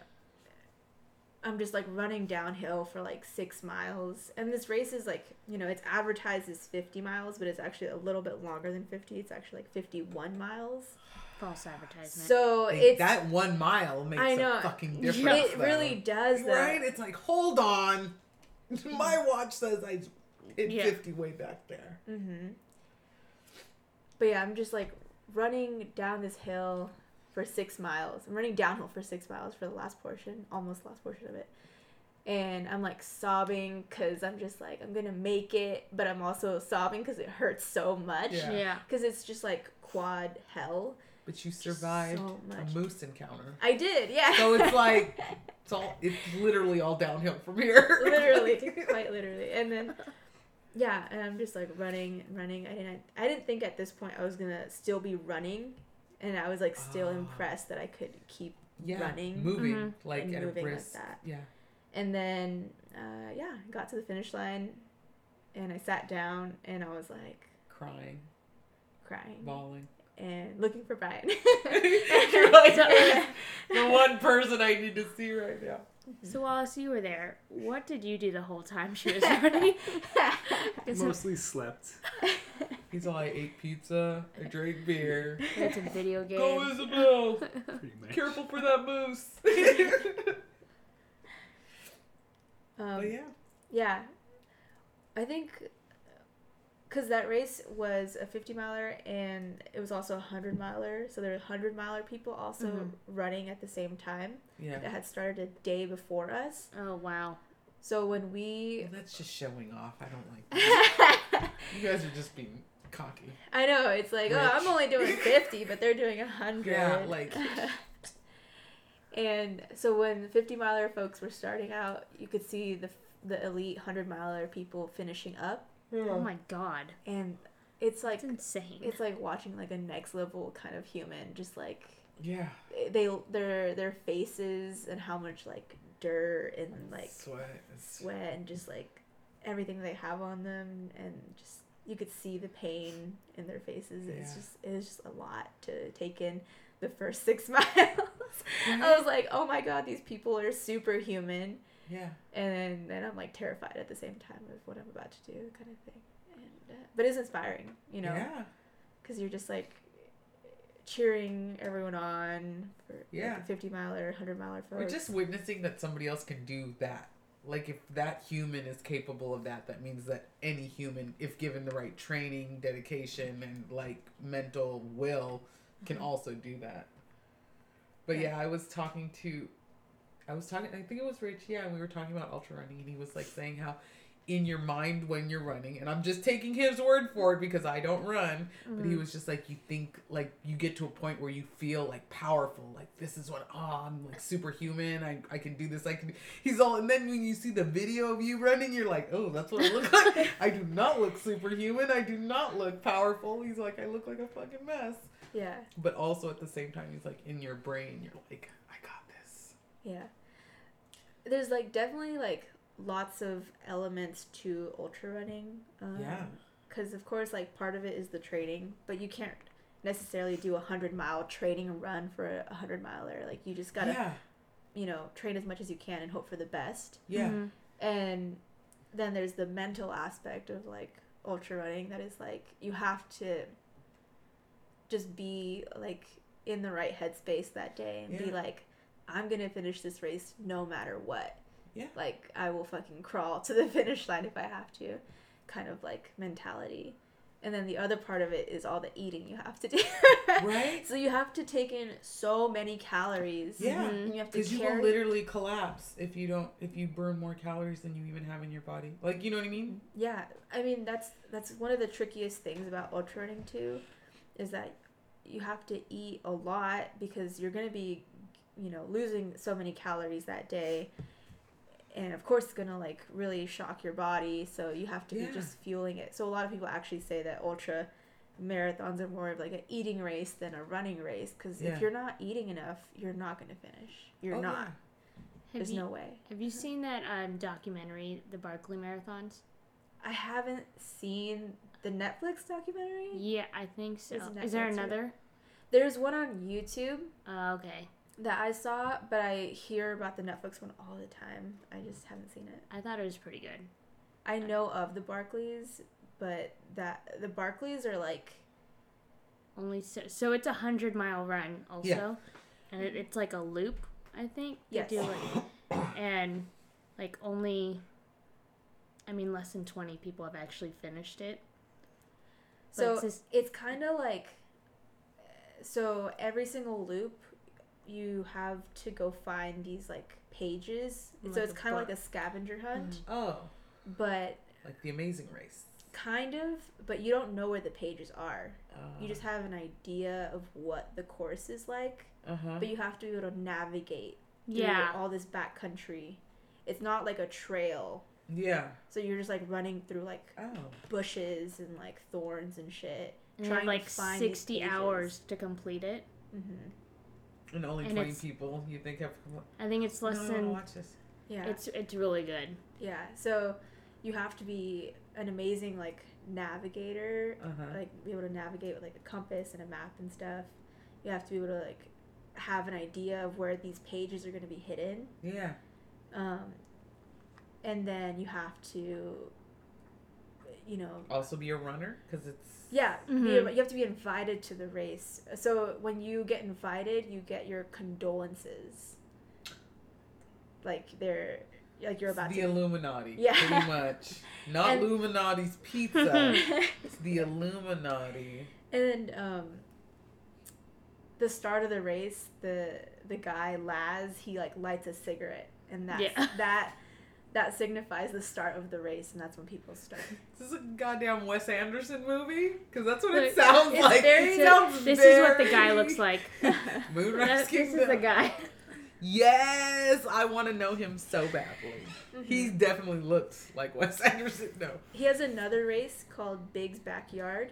I'm just like running downhill for like six miles, and this race is like you know it's advertised as 50 miles, but it's actually a little bit longer than 50. It's actually like 51 miles. False advertisement. So Like, it's that one mile makes I know a fucking difference. it though. really does though. Right? It's like, hold on. (laughs) My watch says I hit Yeah. 50 way back there. Mm-hmm. But yeah, I'm just like running down this hill for six miles. I'm running downhill for six miles for the last portion, almost last portion of it. And I'm like sobbing because I'm just like, I'm gonna make it, but I'm also sobbing because it hurts so much. Yeah. yeah. Because it's just like quad hell. But you survived so a moose encounter. I did, yeah. So it's (laughs) like, it's all, it's literally all downhill from here. literally, (laughs) quite literally. And then, yeah, and I'm just like running, and running. I didn't, I didn't think at this point I was gonna still be running, and I was like still Ah. impressed that I could keep yeah, running moving Mhm. like and at moving a like brisk. that. Yeah. And then, uh, yeah, got to the finish line, and I sat down, and I was like Crying, crying bawling. And looking for Brian. (laughs) (laughs) You're like, the (laughs) one person I need to see right now. So Wallace, you were there. What did you do the whole time she was running? Mostly slept. He's all, I ate pizza, I drank beer. Played some video games. Go Isabel! Pretty. Careful for that moose. um, but yeah. Yeah. I think because that race was a 50 miler and it was also a 100 miler. So there were 100 miler people also Mhm. running at the same time Yeah. that had started a day before us. Oh wow. So when we. Well, that's just showing off. I don't like that. (laughs) you guys are just being cocky. I know, it's like, oh, I'm only doing (laughs) 50, but they're doing 100. Yeah, like- (laughs) and so when the 50 miler folks were starting out, you could see the, the elite 100 miler people finishing up. Oh hmm. my god. And it's like That's insane. it's like watching like a next level kind of human just like Yeah. Eh, they their their faces and how much like dirt and like sweat. It's- sweat and just like everything they have on them and just you could see the pain in their faces it's just it's just a lot to take in the first (laughs) six miles i was like oh my god these people are superhuman Yeah. and then, i'm like terrified at the same time of what i'm about to do kind of thing and uh, but it's inspiring you know Yeah. because you're just like cheering everyone on for Yeah. like, 50 miler 100 miler Or folks just witnessing that somebody else can do that. Like if that human is capable of that, that means that any human, if given the right training, dedication, and like mental will, can also do that. But yeah, I was talking to, I was talking. I think it was Rich. Yeah, and we were talking about ultra running, and he was like saying how, in your mind when you're running, and I'm just taking his word for it because I don't run. But he mm. was just like, you think like you get to a point where you feel like powerful, like this is what oh I'm like superhuman. I I can do this. I can. He's all, and then when you see the video of you running, you're like, oh, that's what I look like. I do not look superhuman. I do not look powerful. He's like, I look like a fucking mess. yeah But also at the same time, he's like, in your brain, you're like, I got this. Yeah there's like definitely like lots of elements to ultra running um, Yeah. because of course like part of it is the training but you can't necessarily do a 100 mile training run for a 100 miler like you just gotta yeah. you know train as much as you can and hope for the best Yeah. Mhm. and then there's the mental aspect of like ultra running that is like you have to just be like in the right headspace that day and be like i'm gonna finish this race no matter what Yeah. like i will fucking crawl to the (laughs) finish line if i have to kind of like mentality and then the other part of it is all the eating you have to do (laughs) Right? so you have to take in so many calories Yeah. and you have to Because you will literally collapse if you don't if you burn more calories than you even have in your body. Like you know what I mean? Yeah, I mean that's that's one of the trickiest things about ultra running too, is that you have to eat a lot because you're gonna be, you know, losing so many calories that day, and of course it's gonna like really shock your body. So you have to Yeah. be just fueling it. So a lot of people actually say that ultra marathons are more of like an eating race than a running race because Yeah. if you're not eating enough, you're not gonna finish. You're Oh, not. Have There's you, no way. Have you seen that um, documentary, the Barkley Marathons? I haven't seen the Netflix documentary. Yeah, I think so. It's Is there Netflix, right? another? There's one on YouTube Uh, okay. That I saw, but I hear about the Netflix one all the time. I just haven't seen it. I thought it was pretty good. I know of the Barkleys, but that the Barkleys are like Only so, so it's a hundred mile run also, Yeah. and it, it's like a loop. I think. They Yes. do it, and like only, I mean, less than twenty people have actually finished it. But so it's this- it's kind of like so every single loop you have to go find these like pages so it's kind of like a scavenger hunt Oh, but like the Amazing Race. kind of but you don't know where the pages are Uh, you just have an idea of what the course is like Uh huh. but you have to be able to navigate through yeah. all this backcountry. it's not like a trail Yeah. so you're just like running through like Oh. bushes and like thorns and shit And they have trying to like find these sixty pages. hours to complete it. mm-hmm. And only And twenty people you think have. I think it's less no, I wanna watch this. yeah It's it's really good. Yeah, so you have to be an amazing like navigator, Uh huh. like be able to navigate with like a compass and a map and stuff. You have to be able to like have an idea of where these pages are going to be hidden, Yeah. um, and then you have to, you know, Also be a runner because it's. yeah, be- Mhm. you have to be invited to the race. So when you get invited, you get your condolences. Like they're like you're It's about the to. Illuminati. Yeah. Pretty much. (laughs) Not And- Illuminati's (laughs) pizza. it's the (laughs) Illuminati. And um, the start of the race, the the guy Laz, he like lights a cigarette, and that Yeah. that that signifies the start of the race, and that's when people start. This is a goddamn Wes Anderson movie? Because that's what Look, it sounds it's like. very- (laughs) it So sounds this is what the guy looks like. (laughs) (laughs) Moonrise That- this Kingdom. is the guy. Yes, I want to know him so badly. He Mhm. definitely looks like Wes Anderson. No. He has another race called Big's Backyard,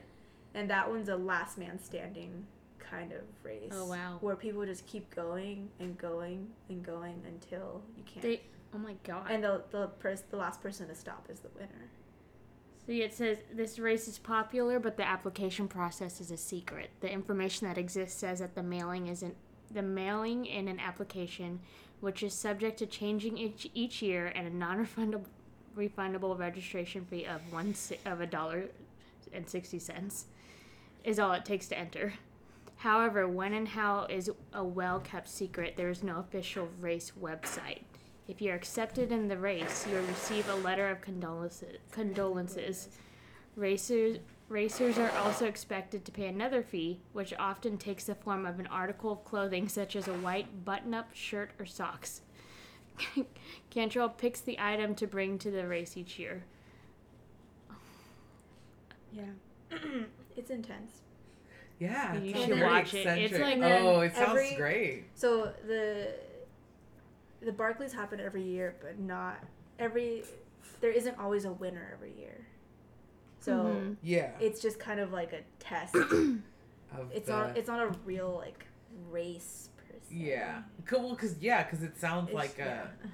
and that one's a last man standing kind of race. Oh, wow. Where people just keep going and going and going until you can't. They, oh my god. and the the pers- the last person to stop is the winner. See, it says this race is popular, but the application process is a secret. The information that exists says that the mailing isn't the mailing in an application, which is subject to changing each, each year, and a non-refundable refundable registration fee of one si- of a dollar and sixty cents, is all it takes to enter. However, when and how is a well-kept secret. There is no official race website. If you're accepted in the race, you'll receive a letter of condolences. condolences. Racers, racers are also expected to pay another fee, which often takes the form of an article of clothing such as a white button up shirt or socks. (laughs) Cantrell picks the item to bring to the race each year. Yeah. (clears throat) it's intense. Yeah, You it's should very watch it. It's like- oh, it sounds every- great. So the the Barkleys happen every year, but not every. There isn't always a winner every year. So Mhm. Yeah. it's just kind of like a test. (coughs) of it's the- not. It's not a real like race per se. Yeah. Cool. Because yeah, because it sounds It's- like a uh-huh.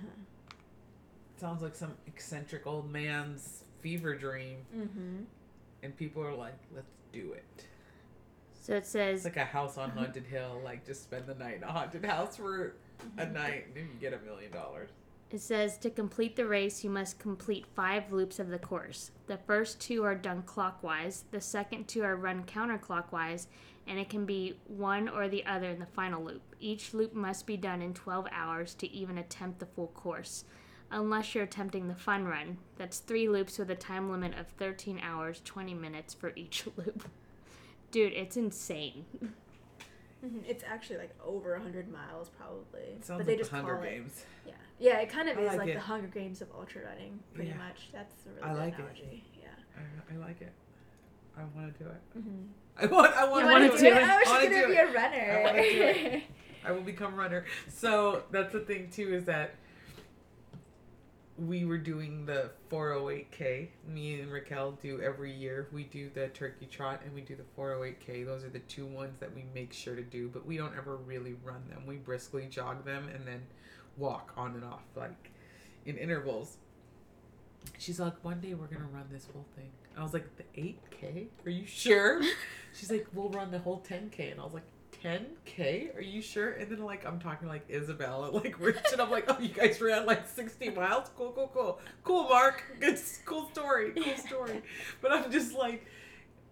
sounds like some eccentric old man's fever dream, Mm-hmm. and people are like, "Let's do it." So it says It's like a house on haunted hill. Like just spend the night in a haunted house for a mhm. night, and then you get a million dollars. It says to complete the race, you must complete five loops of the course. The first two are done clockwise, the second two are run counterclockwise, and it can be one or the other in the final loop. Each loop must be done in 12 hours to even attempt the full course, unless you're attempting the fun run. That's three loops with a time limit of 13 hours, 20 minutes for each (laughs) loop. Dude, it's insane. hmm It's actually like over hundred miles probably. It sounds but they like just the Hunger call it. Games. Yeah. Yeah. It kind of I is like like, the Hunger Games of ultra running, pretty Yeah. much. That's a really I good like it. Yeah. I, I like it. I want to do it. Mm-hmm. (laughs) I want. I want to wanna do do it. it? I was wanna gonna be a runner. I wanna do it. (laughs) I will become runner. So that's the thing too is that we were doing the 408k. Me and Raquel do every year. We do the turkey trot and we do the 408k. Those are the two ones that we make sure to do, but we don't ever really run them. We briskly jog them and then walk on and off, like in intervals. She's like, one day we're gonna run this whole thing. I was like, the eight k? Are you sure? (laughs) She's like, we'll run the whole ten k, and I was like. 10k are you sure? And then like i'm talking like isabel and like rich and i'm like oh you guys ran like 60 miles? Cool cool cool. Cool mark. Good cool story cool story. But i'm just like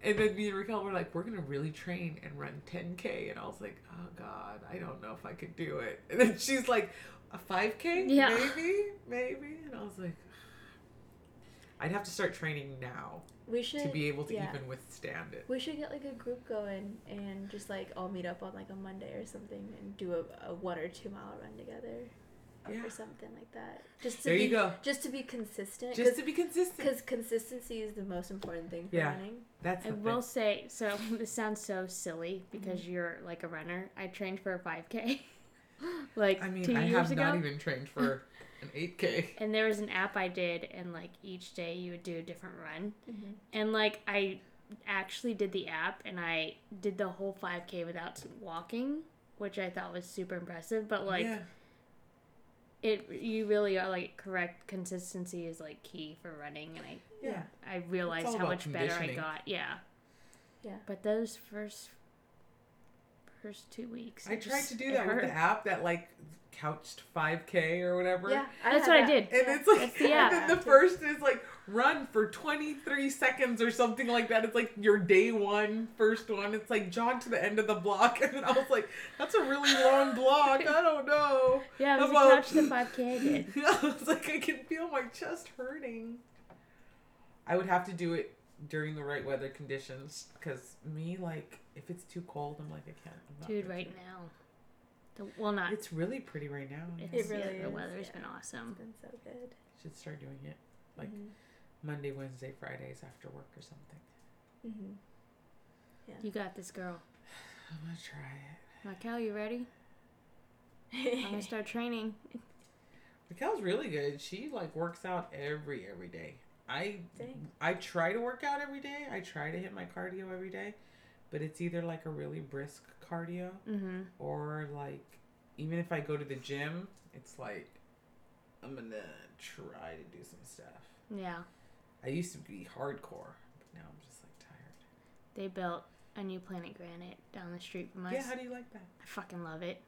and then me and Raquel were like, we're gonna really train and run 10k, and I was like, oh god, I don't know if I could do it. And then she's like, a 5k, Yeah. maybe, maybe, and I was like, I'd have to start training now we should to be able to yeah. even withstand it. We should get like a group going and just like all meet up on like a Monday or something and do a, a one or two mile run together Yeah. or something like that. Just to There be, you go. Just to be consistent. Just to be consistent. because consistency is the most important thing for Yeah. running. That's I the will thing. say, so (laughs) this sounds so silly because Mm-hmm. you're like a runner. I trained for a 5K (laughs) like I mean, two I years have ago. not even trained (laughs) for an 8k. and there was an app I did, and like each day you would do a different run. Mhm. And like I actually did the app, and I did the whole 5K without walking, which I thought was super impressive. But like yeah. it, you really are like correct. Consistency is like key for running, and I Yeah. I realized how much better I got. Yeah. Yeah. But those first first two weeks, I tried just- to do that with hurt. the app that like Couch to 5k or whatever. Yeah, That's had what I did. And it's like, That's the app. (laughs) and then the first is like run for 23 seconds or something like that. It's like your day one, first one. It's like jog to the end of the block. (laughs) And then I was like, that's a really long block. I don't know. Yeah, it was About- a couch the 5K I did. I was like, I can feel my chest hurting. I would have to do it during the right weather conditions because me, like, if it's too cold, I'm like, I can't. I'm not Dude, right it. now. The, well, not. It's really pretty right now. It's, It really yeah, the is, weather's yeah. been awesome. It's been so good. Should start doing it like Mhm. Monday, Wednesday, Fridays after work or something. Mhm. Yeah. You got this, girl. (sighs) I'm gonna try it. Raquel, you ready? (laughs) I'm gonna start training. Raquel's really good. She like works out every every day. I Dang. I try to work out every day. I try to hit my cardio every day, but it's either like a really brisk cardio Mm-hmm. or like even if I go to the gym, it's like I'm gonna try to do some stuff. Yeah. I used to be hardcore, but now I'm just like tired. They built a new Planet Granite down the street from us. Yeah, how do you like that? I fucking love it.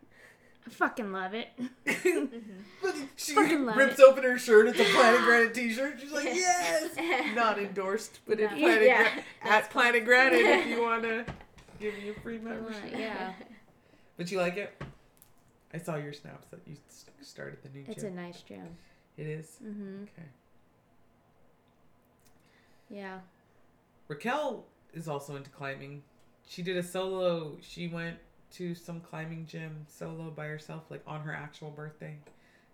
I fucking love it. (laughs) she Fucking love rips it. open her shirt. It's a Planet (gasps) Granite T-shirt. She's like, (laughs) yes. Not endorsed, but No. Planet Yeah, Gra- (laughs) at Planet Granite if you want to give me a free wanna- membership. yeah. But you like it? I saw your snaps that you started the new It's a gym. nice gym. It is. Mm-hmm. Okay. Yeah. Raquel is also into climbing. She did a solo. She went to some climbing gym solo by herself, like on her actual birthday,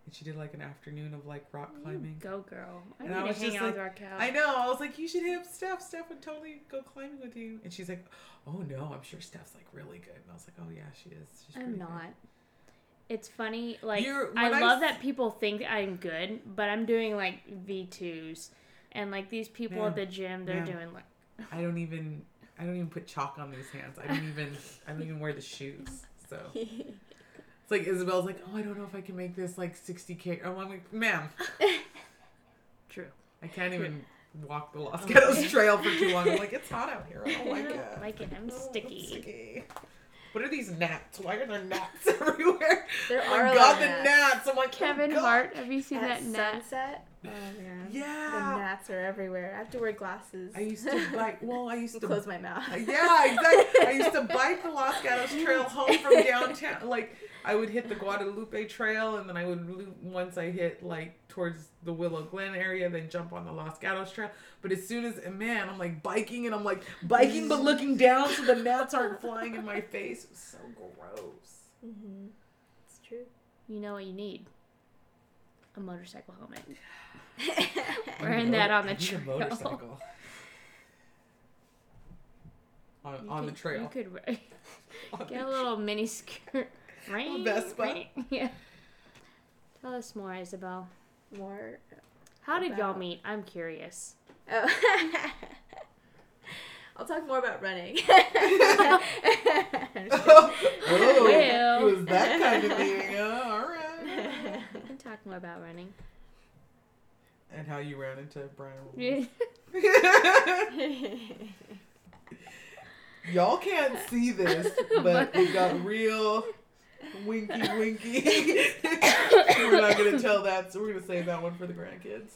and she did like an afternoon of like rock mm, climbing. Go, girl. I And I was just out with like. I know. I was like, you should hit up Steph. Steph would totally go climbing with you. And she's like, oh no, I'm sure Steph's like really good. And I was like, oh yeah, she is. She's I'm not. Good. It's funny, like I love s- that people think I'm good, but I'm doing like V twos, and like these people Ma'am, at the gym, they're ma'am. doing like I don't even. I don't even put chalk on these hands. I don't even. I don't even wear the shoes. So (laughs) it's like Isabel's like, oh, I don't know if I can make this like 60k. Oh, I'm like, ma'am, (laughs) true. I can't even walk the Los Oh. (laughs) Gatos Trail for too long. I'm like, it's hot out here. Oh I don't like I don't it. like it. I'm Oh, it's sticky. sticky. What are these gnats? Why are there gnats everywhere? There Oh are my a God, lot the of gnats. gnats. I'm like, oh, Kevin God. Hart, have you seen At that gnat? sunset. Oh man. The Yeah. gnats are everywhere. I have to wear glasses. I used to (laughs) bike. Well, I used to to close my mouth. Yeah, exactly. I used to (laughs) bike the Los Gatos Trail home from downtown. Like I would hit the Guadalupe Trail, and then I would loop once I hit like towards the Willow Glen area, then jump on the Los Gatos Trail. But as soon as man, I'm like biking, and I'm like biking, but looking down so the gnats aren't flying in my face. It was so gross. Mm-hmm. It's true. You know what you need? A motorcycle helmet. (laughs) I Wearing that on the I a trail. motorcycle. On, You on the trail. You could ri- (laughs) (laughs) On get a trail. little mini skirt. Right? Vespa. right? Yeah. Tell us more, Isabel. More. How did y'all meet? I'm curious. Oh. I'll talk more about running. oh, Well. it was that kind of thing. Oh, all right. We can talk more about running. And how you ran into Brian. Yeah. (laughs) Y'all can't see this, (laughs) but it got real winky winky. (laughs) we're not gonna tell that, so we're gonna save that one for the grandkids.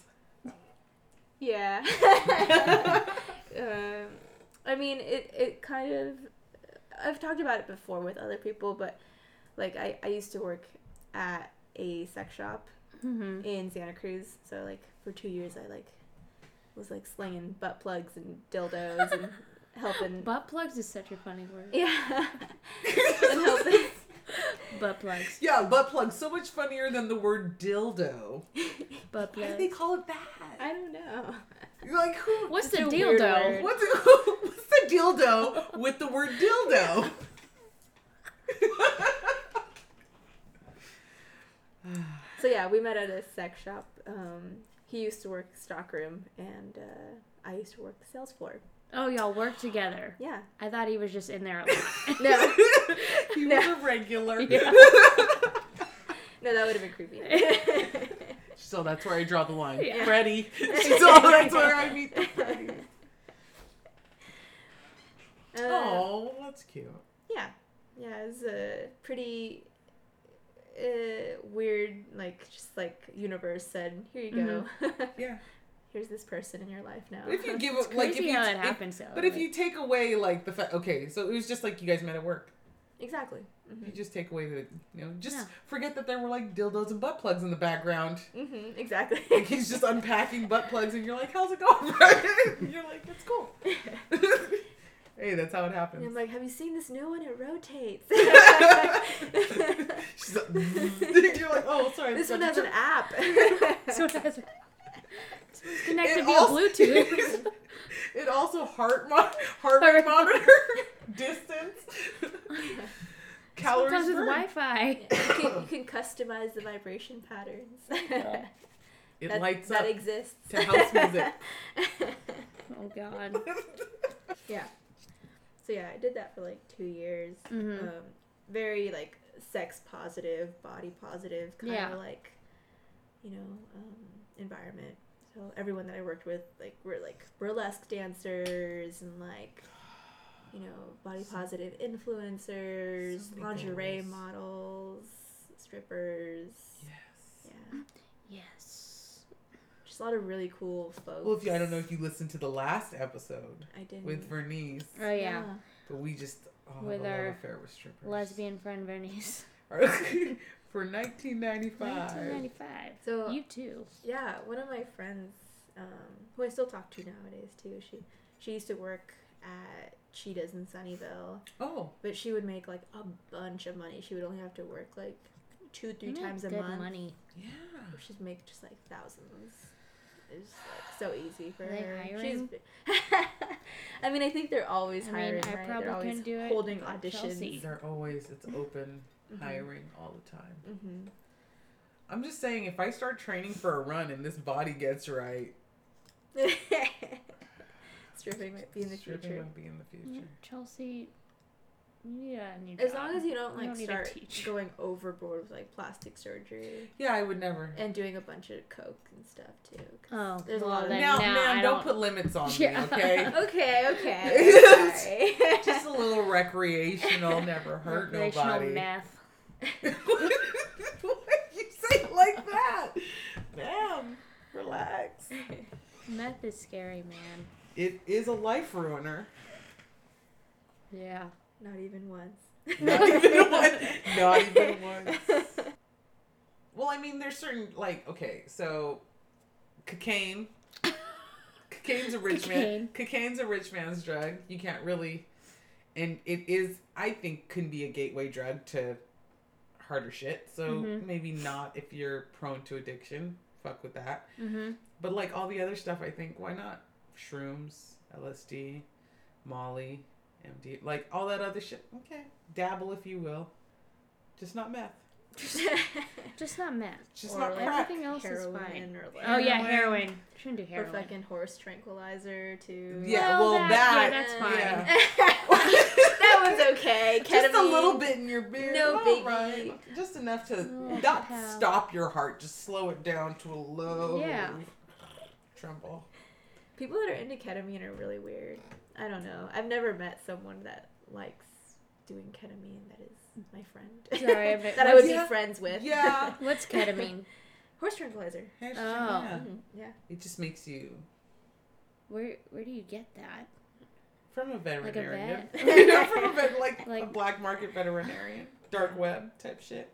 Yeah. um, I mean, it, it kind of. I've talked about it before with other people, but like I, I used to work at a sex shop hmm in Santa Cruz, so like for two years I like was like slinging butt plugs and dildos and (laughs) helping. Butt plugs is such a funny word. yeah. (laughs) and helping. Butt plugs. Yeah, butt plugs. so much funnier than the word dildo. (laughs) Butt Why do plugs. they call it that? I don't know. You're like who? What's the dildo? What's the, what's the dildo with the word dildo? (sighs) So yeah, we met at a sex shop. Um, he used to work stockroom, and uh, I used to work the sales floor. Oh, y'all work together. Yeah. I thought he was just in there a lot. (laughs) No. (laughs) he No. was a regular. Yeah. (laughs) No, that would have been creepy. So that's where I draw the line. Yeah. Freddy. so that's where I meet the Freddy. Uh, Oh, that's cute. Yeah, yeah, it was a pretty uh, weird, like just like universe said, here you go. (laughs) Yeah. Here's this person in your life now. But if you give (laughs) It's it like if you how t- that if- happens, though. But if you take away like the fact, okay, so it was just like you guys met at work. exactly. You just take away the, you know, just Yeah. forget that there were like dildos and butt plugs in the background. Mm-hmm, exactly. Like he's just unpacking butt plugs, and you're like, "How's it going?" (laughs) you're like, "It's cool." Hey, that's how it and happens. I'm like, have you seen this new one? It rotates. (laughs) She's like, (laughs) you're like, "Oh, sorry." this one has an app. (laughs) so it has it's connected It via also- Bluetooth. It also heart mo- heart Heart- rate monitor, distance, calories Sometimes with. Wi-Fi. you, can, you can customize the vibration patterns. It that, lights that up That exists. to house music. Oh God. yeah. So yeah, I did that for like two years. Mhm. Um, very like sex positive, body positive kind Yeah. of like, you know, um, environment. So everyone that I worked with, like, were like burlesque dancers and like, you know, body positive influencers, So lingerie models, strippers. Yes. Yeah. Just a lot of really cool folks. Well, if you, I don't know if you listened to the last episode I did with Vernice, Oh yeah. but we just oh, With the love our affair with strippers. Lesbian friend Vernice. (laughs) for 1995. 1995. (laughs) So You too. Yeah, one of my friends, um, who I still talk to nowadays too. She she used to work at Cheetahs in Sunnyvale, Oh, but she would make like a bunch of money. She would only have to work like two, three You times a make good month. money. yeah. She'd make just like thousands. It's like so easy for Are they her. hiring? She's, (laughs) I mean, I think they're always I mean, hiring. I right? probably they're always do it, holding auditions. Chelsea. They're always it's (laughs) open Mhm. hiring all the time. Mhm. I'm just saying, if I start training for a run and this body gets right, (laughs) Stripping might be in the stripping future. might be in the future. Chelsea. Yeah, new As job. long as you don't You like don't start teach. going overboard with like plastic surgery Yeah, I would never. and doing a bunch of coke and stuff too. Oh, there's well, a lot of then Now, no, man, don't, don't- put limits on Yeah. me, (laughs) okay? Okay, (laughs) okay. Sorry. Just a little recreational, never hurt recreational nobody. meth. (laughs) Why you say it like that? Damn, relax. Meth is scary, man. It is a life ruiner. Yeah. Not even once. (laughs) Not even (laughs) one. Not even once. (laughs) Well, I mean, there's certain like okay, so cocaine. Cocaine's a rich man. Cocaine's a rich man's drug. You can't really, and it is. I think can be a gateway drug to harder shit. So Mhm. maybe not if you're prone to addiction. Fuck with that. Mm-hmm. But like all the other stuff, I think why not? Shrooms, LSD, Molly, MD, like all that other shit. Okay, dabble if you will, just not meth. (laughs) Just not meth. Just Or, not like, crack. Everything else is heroin fine. or like Oh yeah, Heroin. heroin. Shouldn't do heroin. or fucking horse tranquilizer too. Yeah, Well, well that- that, yeah, that's fine. yeah. (laughs) that one's okay. Just a little bit in your beard. No all baby. right. Just enough to Oh, not hell. stop your heart, just slow it down to a low Yeah. tremble. People that are into ketamine are really weird. I don't know. I've never met someone that likes doing ketamine that is my friend. Sorry, but (laughs) that I would Yeah. be friends with. Yeah. (laughs) What's ketamine? Horse tranquilizer. Hashtag, Oh. yeah. Mhm, Yeah. It just makes you Where where do you get that? from a veterinarian. vet? (laughs) you know, from a vet, like, a black market veterinarian, dark web type shit.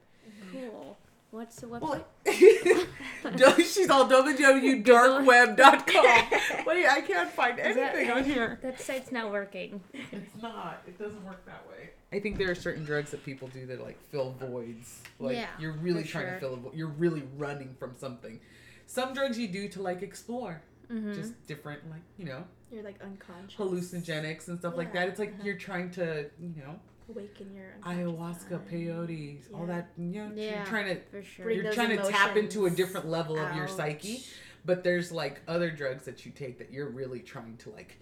Cool. What's the Well, website? (laughs) she's all www.darkweb.com. (laughs) Wait, I can't find Is that- anything on here. that site's not working. It's not. It doesn't work that way. I think there are certain drugs that people do that like fill voids. Like Yeah, you're really trying sure. to fill a void. You're really running from something. Some drugs you do to like explore, Mm-hmm. just different like you know You're like unconscious. hallucinogenics and stuff like that. It's like uh-huh. you're trying to you know Awaken your ayahuasca, mind. peyote, all that. You know, Yeah. you're trying to For sure. You're those trying to tap into a different level of your psyche. But there's like other drugs that you take that you're really trying to like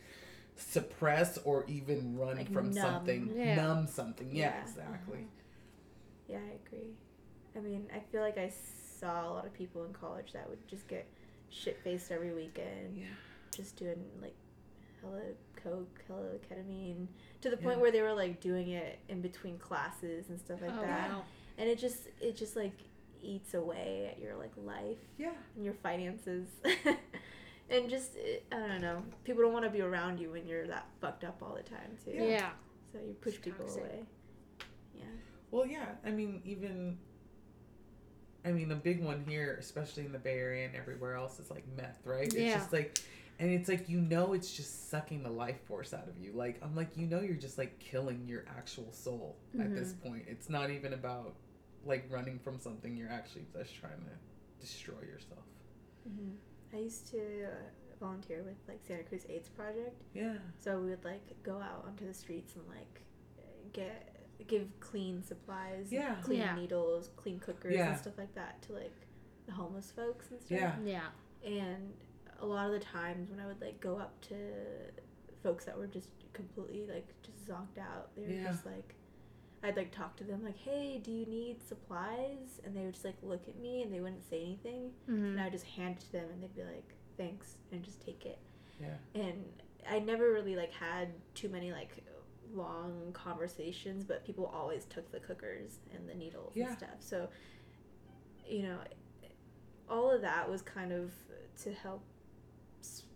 suppress or even run Like from numb. something, Yeah. numb something. Yeah, Yeah. exactly. Mm-hmm. Yeah, I agree. I mean, I feel like I saw a lot of people in college that would just get shit faced every weekend, Yeah. just doing like hella coke, hella ketamine, to the point Yeah. where they were like doing it in between classes and stuff like oh, that. wow. And it just it just like eats away at your like life Yeah. and your finances. (laughs) and just it, I don't know. People don't want to be around you when you're that fucked up all the time too. Yeah. So you push It's people toxic. away. Yeah. Well, yeah. I mean, even. I mean, a big one here, especially in the Bay Area and everywhere else, is like meth, right? It's Yeah. just like, and it's like you know, it's just sucking the life force out of you. Like I'm like, you know, you're just like killing your actual soul at this point. It's not even about like running from something. You're actually just trying to destroy yourself. hmm I used to uh, volunteer with like Santa Cruz AIDS Project, Yeah. so we would like go out onto the streets and like get give clean supplies, Yeah. clean Yeah. needles, clean cookers Yeah. and stuff like that to like the homeless folks and stuff. Yeah. Yeah. And a lot of the times when I would like go up to folks that were just completely like just zonked out, they were Yeah. just like I'd like talk to them like, "Hey, do you need supplies?" And they would just like look at me and they wouldn't say anything. Mm-hmm. And I would just hand it to them and they'd be like, "Thanks," and just take it. Yeah. And I never really like had too many like long conversations, but people always took the cookers and the needles Yeah. and stuff. So, you know, all of that was kind of to help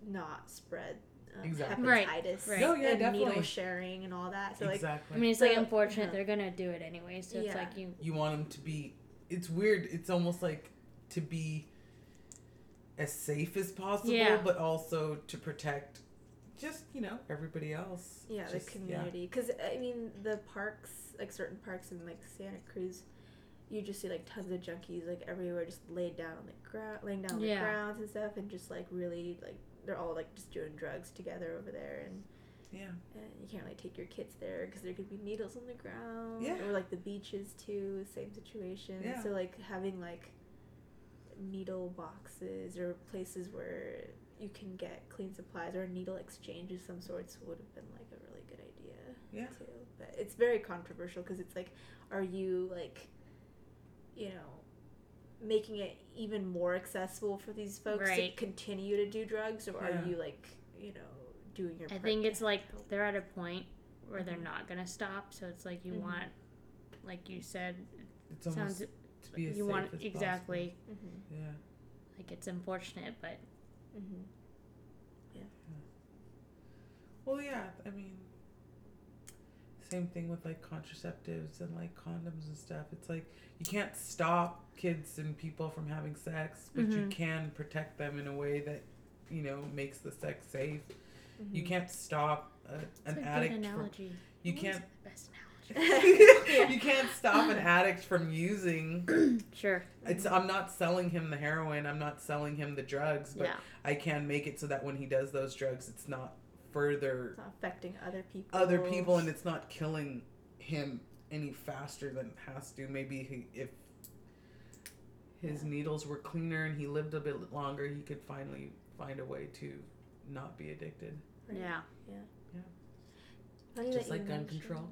not spread um, Exactly. Hepatitis right. No, yeah, and definitely. needle sharing and all that. So like, exactly. I mean, it's like unfortunate uh-huh. they're gonna do it anyway. So it's Yeah. like you. you want them to be it's weird it's almost like to be as safe as possible Yeah. but also to protect just you know everybody else yeah, Just- the community. Because I mean, the parks, like certain parks in like Santa Cruz, you just see like tons of junkies like everywhere, just laid down on the ground, laying down on Yeah. the grounds and stuff, and just like really like they're all like just doing drugs together over there, and, yeah and you can't really take your kids there because there could be needles on the ground, Yeah. or like the beaches too, same situation. Yeah. So like having like needle boxes or places where you can get clean supplies or a needle exchange of some sorts would have been like a really good idea yeah too. But it's very controversial because it's like, are you like, you know, making it even more accessible for these folks Right. to continue to do drugs, or Yeah. are you like, you know, doing your? I think it's like help? they're at a point where they're Mhm. not gonna stop. So it's like you Mhm. want, like you said, it's almost sounds to be as you safe want as exactly. Mhm. yeah Like it's unfortunate, but Mhm. well yeah i mean same thing with like contraceptives and like condoms and stuff it's like you can't stop kids and people from having sex but you Mhm. can protect them in a way that you know makes the sex safe you Mhm. can't stop a, an a good addict from you can't the best (laughs) analogy. (laughs) you can't stop an addict from using (clears throat) Sure. it's i'm not selling him the heroin i'm not selling him the drugs but Yeah. i can make it so that when he does those drugs it's not further It's not affecting other people. other people and it's not killing him any faster than it has to maybe he, if his Yeah. needles were cleaner and he lived a bit longer he could finally find a way to not be addicted Right. Yeah. Funny uh-huh. (laughs) Just like gun mentioned- control.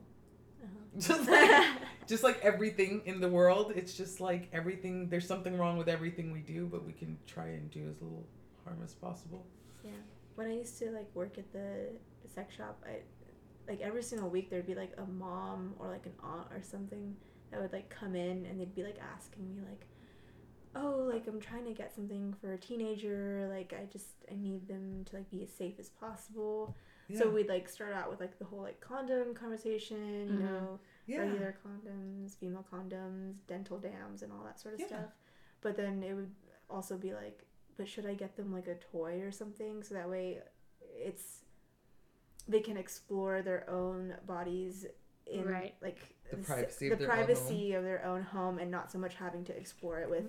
just like just like everything in the world it's just like everything there's something wrong with everything we do but we can try and do as little harm as possible when I used to like work at the sex shop, I like every single week there'd be like a mom or like an aunt or something that would like come in and they'd be like asking me like, "Oh, like I'm trying to get something for a teenager. Like I just I need them to like be as safe as possible." So we'd like start out with like the whole like condom conversation, you Mhm. know, yeah regular condoms, female condoms, dental dams, and all that sort of Yeah. stuff. But then it would also be like, but should I get them like a toy or something so that way it's they can explore their own bodies in Right. like The privacy the of their own privacy of their own home and not so much having to explore it with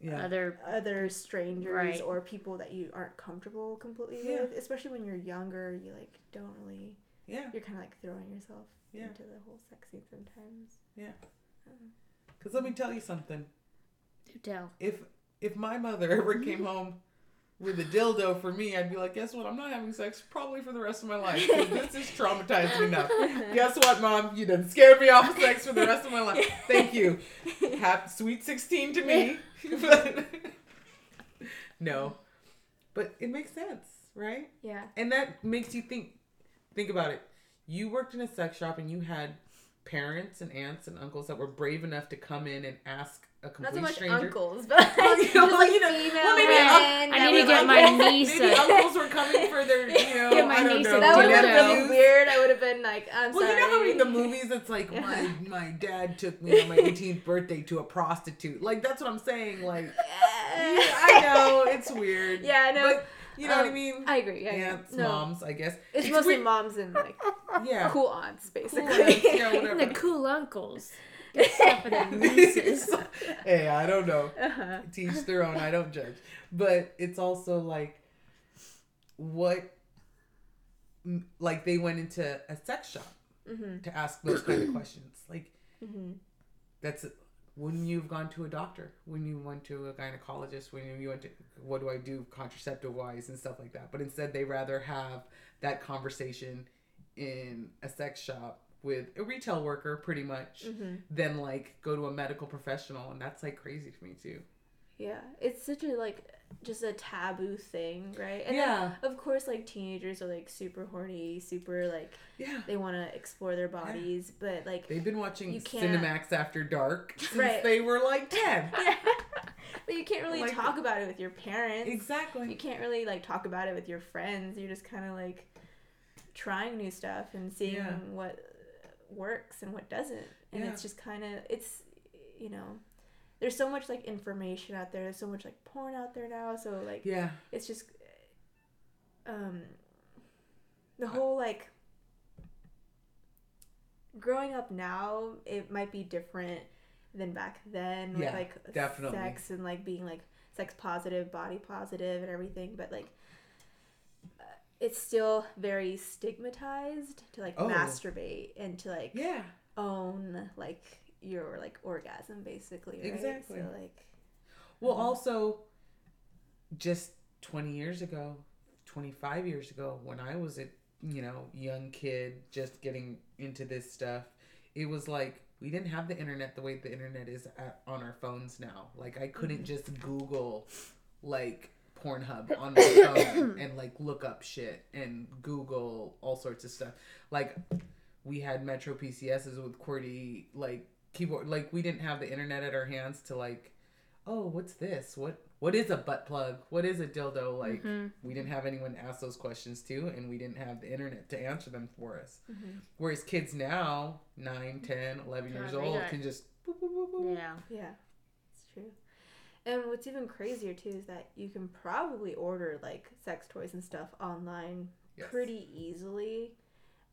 yeah Other other strangers Right. or people that you aren't comfortable completely Yeah. with especially when you're younger you like don't really yeah you're kind of like throwing yourself Yeah. into the whole sex scene sometimes yeah um, because let me tell you something to tell. if if my mother ever came mm-hmm. home with a dildo for me, I'd be like, guess what? I'm not having sex probably for the rest of my life. This is traumatizing enough. (laughs) Guess what, mom? You done scared me off of sex for the rest of my life. Thank you. Have sweet 16 to me. But- (laughs) no. But it makes sense, right? yeah And that makes you think think about it. You worked in a sex shop and you had parents and aunts and uncles that were brave enough to come in and ask a not complete so much stranger. uncles (laughs) but just know, like you know, female well, maybe men I that need to get like- my niece Maybe a- uncles were coming for their, you (laughs) know, Get my I don't niece know. that would have been really weird I would have been like I'm Well, sorry you know how in the movies it's like (laughs) my my dad took me on my 18th birthday to a prostitute. Like that's what I'm saying. Like yeah, I know it's weird. yeah I know But you know what I Um, mean? I agree yeah, Aunts, no. moms, I guess. it's mostly weird- moms and like Yeah. cool aunts Cool basically aunts, yeah, The cool uncles. Get stuff for their nieces. hey, I don't know. uh-huh. To each their own. I don't judge. But it's also like what like they went into a sex shop mm-hmm. to ask those kind of (clears throat) questions. Like Mm-hmm. that's wouldn't you have gone to a doctor when you went to a gynecologist when you went to what do i do contraceptive wise and stuff like that but instead they rather have that conversation in a sex shop with a retail worker pretty much Mm-hmm. than like go to a medical professional and that's like crazy to me too Yeah, it's such a like just a taboo thing, right? And yeah then, of course, like teenagers are like super horny, super like yeah they want to explore their bodies, but like they've been watching You can't- cinemax after dark (laughs) since Right. they were like 10 (laughs) yeah, but you can't really Like- talk about it with your parents. Exactly. You can't really like talk about it with your friends. You're just kind of like trying new stuff and seeing Yeah. what works and what doesn't, and Yeah. it's just kind of it's you know. There's so much like information out there. There's so much like porn out there now. So like yeah it's just um the whole like growing up now it might be different than back then with like definitely. sex and like being like sex positive body positive and everything but like uh, it's still very stigmatized to like Oh. masturbate and to like yeah own like your like orgasm basically right? Exactly. so like Well, Mhm. also, just 20 years ago, 25 years ago, when I was a, you know, young kid just getting into this stuff, it was like we didn't have the internet the way the internet is at, on our phones now. Like, I couldn't just Google, like, Pornhub on my phone and, like, look up shit and Google all sorts of stuff. Like, we had Metro PCSs with QWERTY, like, keyboard. Like, we didn't have the internet at our hands to, like, oh, what's this? What what is a butt plug? What is a dildo? Like Mhm. we didn't have anyone to ask those questions to, and we didn't have the internet to answer them for us. Mhm. Whereas kids now, 9, 10, 11 years Yeah, they old, got- can just boop, boop, boop, boop. Yeah. Yeah, it's true. And what's even crazier too is that you can probably order like sex toys and stuff online Yes. pretty easily.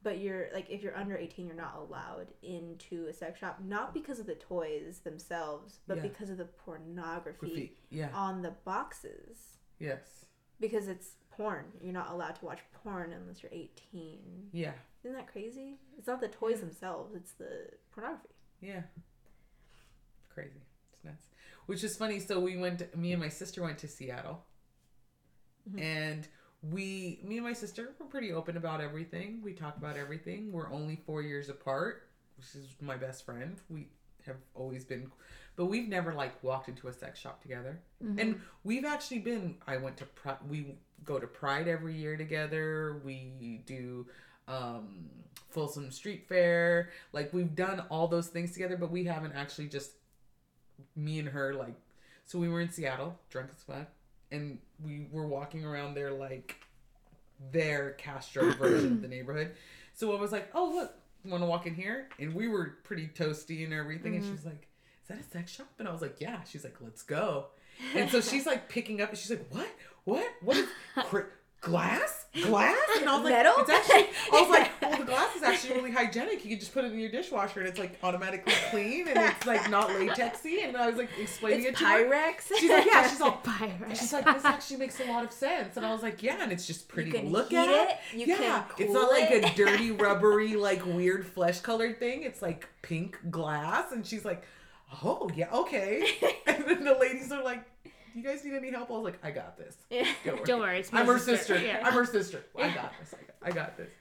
But you're like if you're under 18 you're not allowed into a sex shop not because of the toys themselves but Yeah. because of the pornography Yeah. on the boxes Yes. because it's porn. You're not allowed to watch porn unless you're 18. Yeah. Isn't that crazy? It's not the toys Yeah. themselves, it's the pornography. Yeah. Crazy. It's nuts. Which is funny. So we went. me and my sister went to Seattle, Mhm. and we, me and my sister, were pretty open about everything. We talk about everything. We're only four years apart, she's my best friend. We have always been, but we've never like walked into a sex shop together. Mm-hmm. And we've actually been. I went to we go to Pride every year together. We do um Folsom Street Fair. Like we've done all those things together, but we haven't actually just me and her like. So we were in Seattle, drunk as fuck, and we were walking around there like their Castro (clears throat) version of the neighborhood. So I was like, "Oh look, want to walk in here?" And we were pretty toasty and everything. And she mm-hmm. was like, "Is that a sex shop?" And I was like, "Yeah." She's like, "Let's go." And so she's like picking up, and she's like, "What? What? What is (laughs) glass? Glass?" And I was like, Metal? "It's actually." I was like, "Well, the glass is actually really hygienic. You can just put it in your dishwasher, and it's like automatically clean, and it's like not latexy." And I was like explaining It's it to her. Pyrex. She's like, "Yeah." She's all. (laughs) Pyrex. She's like, this actually makes a lot of sense. And I was like, yeah, and it's just pretty You can look at. it, you yeah, can it's not like it. a (laughs) dirty, rubbery, like weird flesh colored thing. It's like pink glass. And she's like, oh, yeah, okay. (laughs) And then the ladies are like, you guys need any help? I was like, I got this. Yeah. Don't (laughs) worry. Don't worry, it's my I'm her sister. sister. Yeah. I'm her sister. (laughs) I got this. I got, I got this.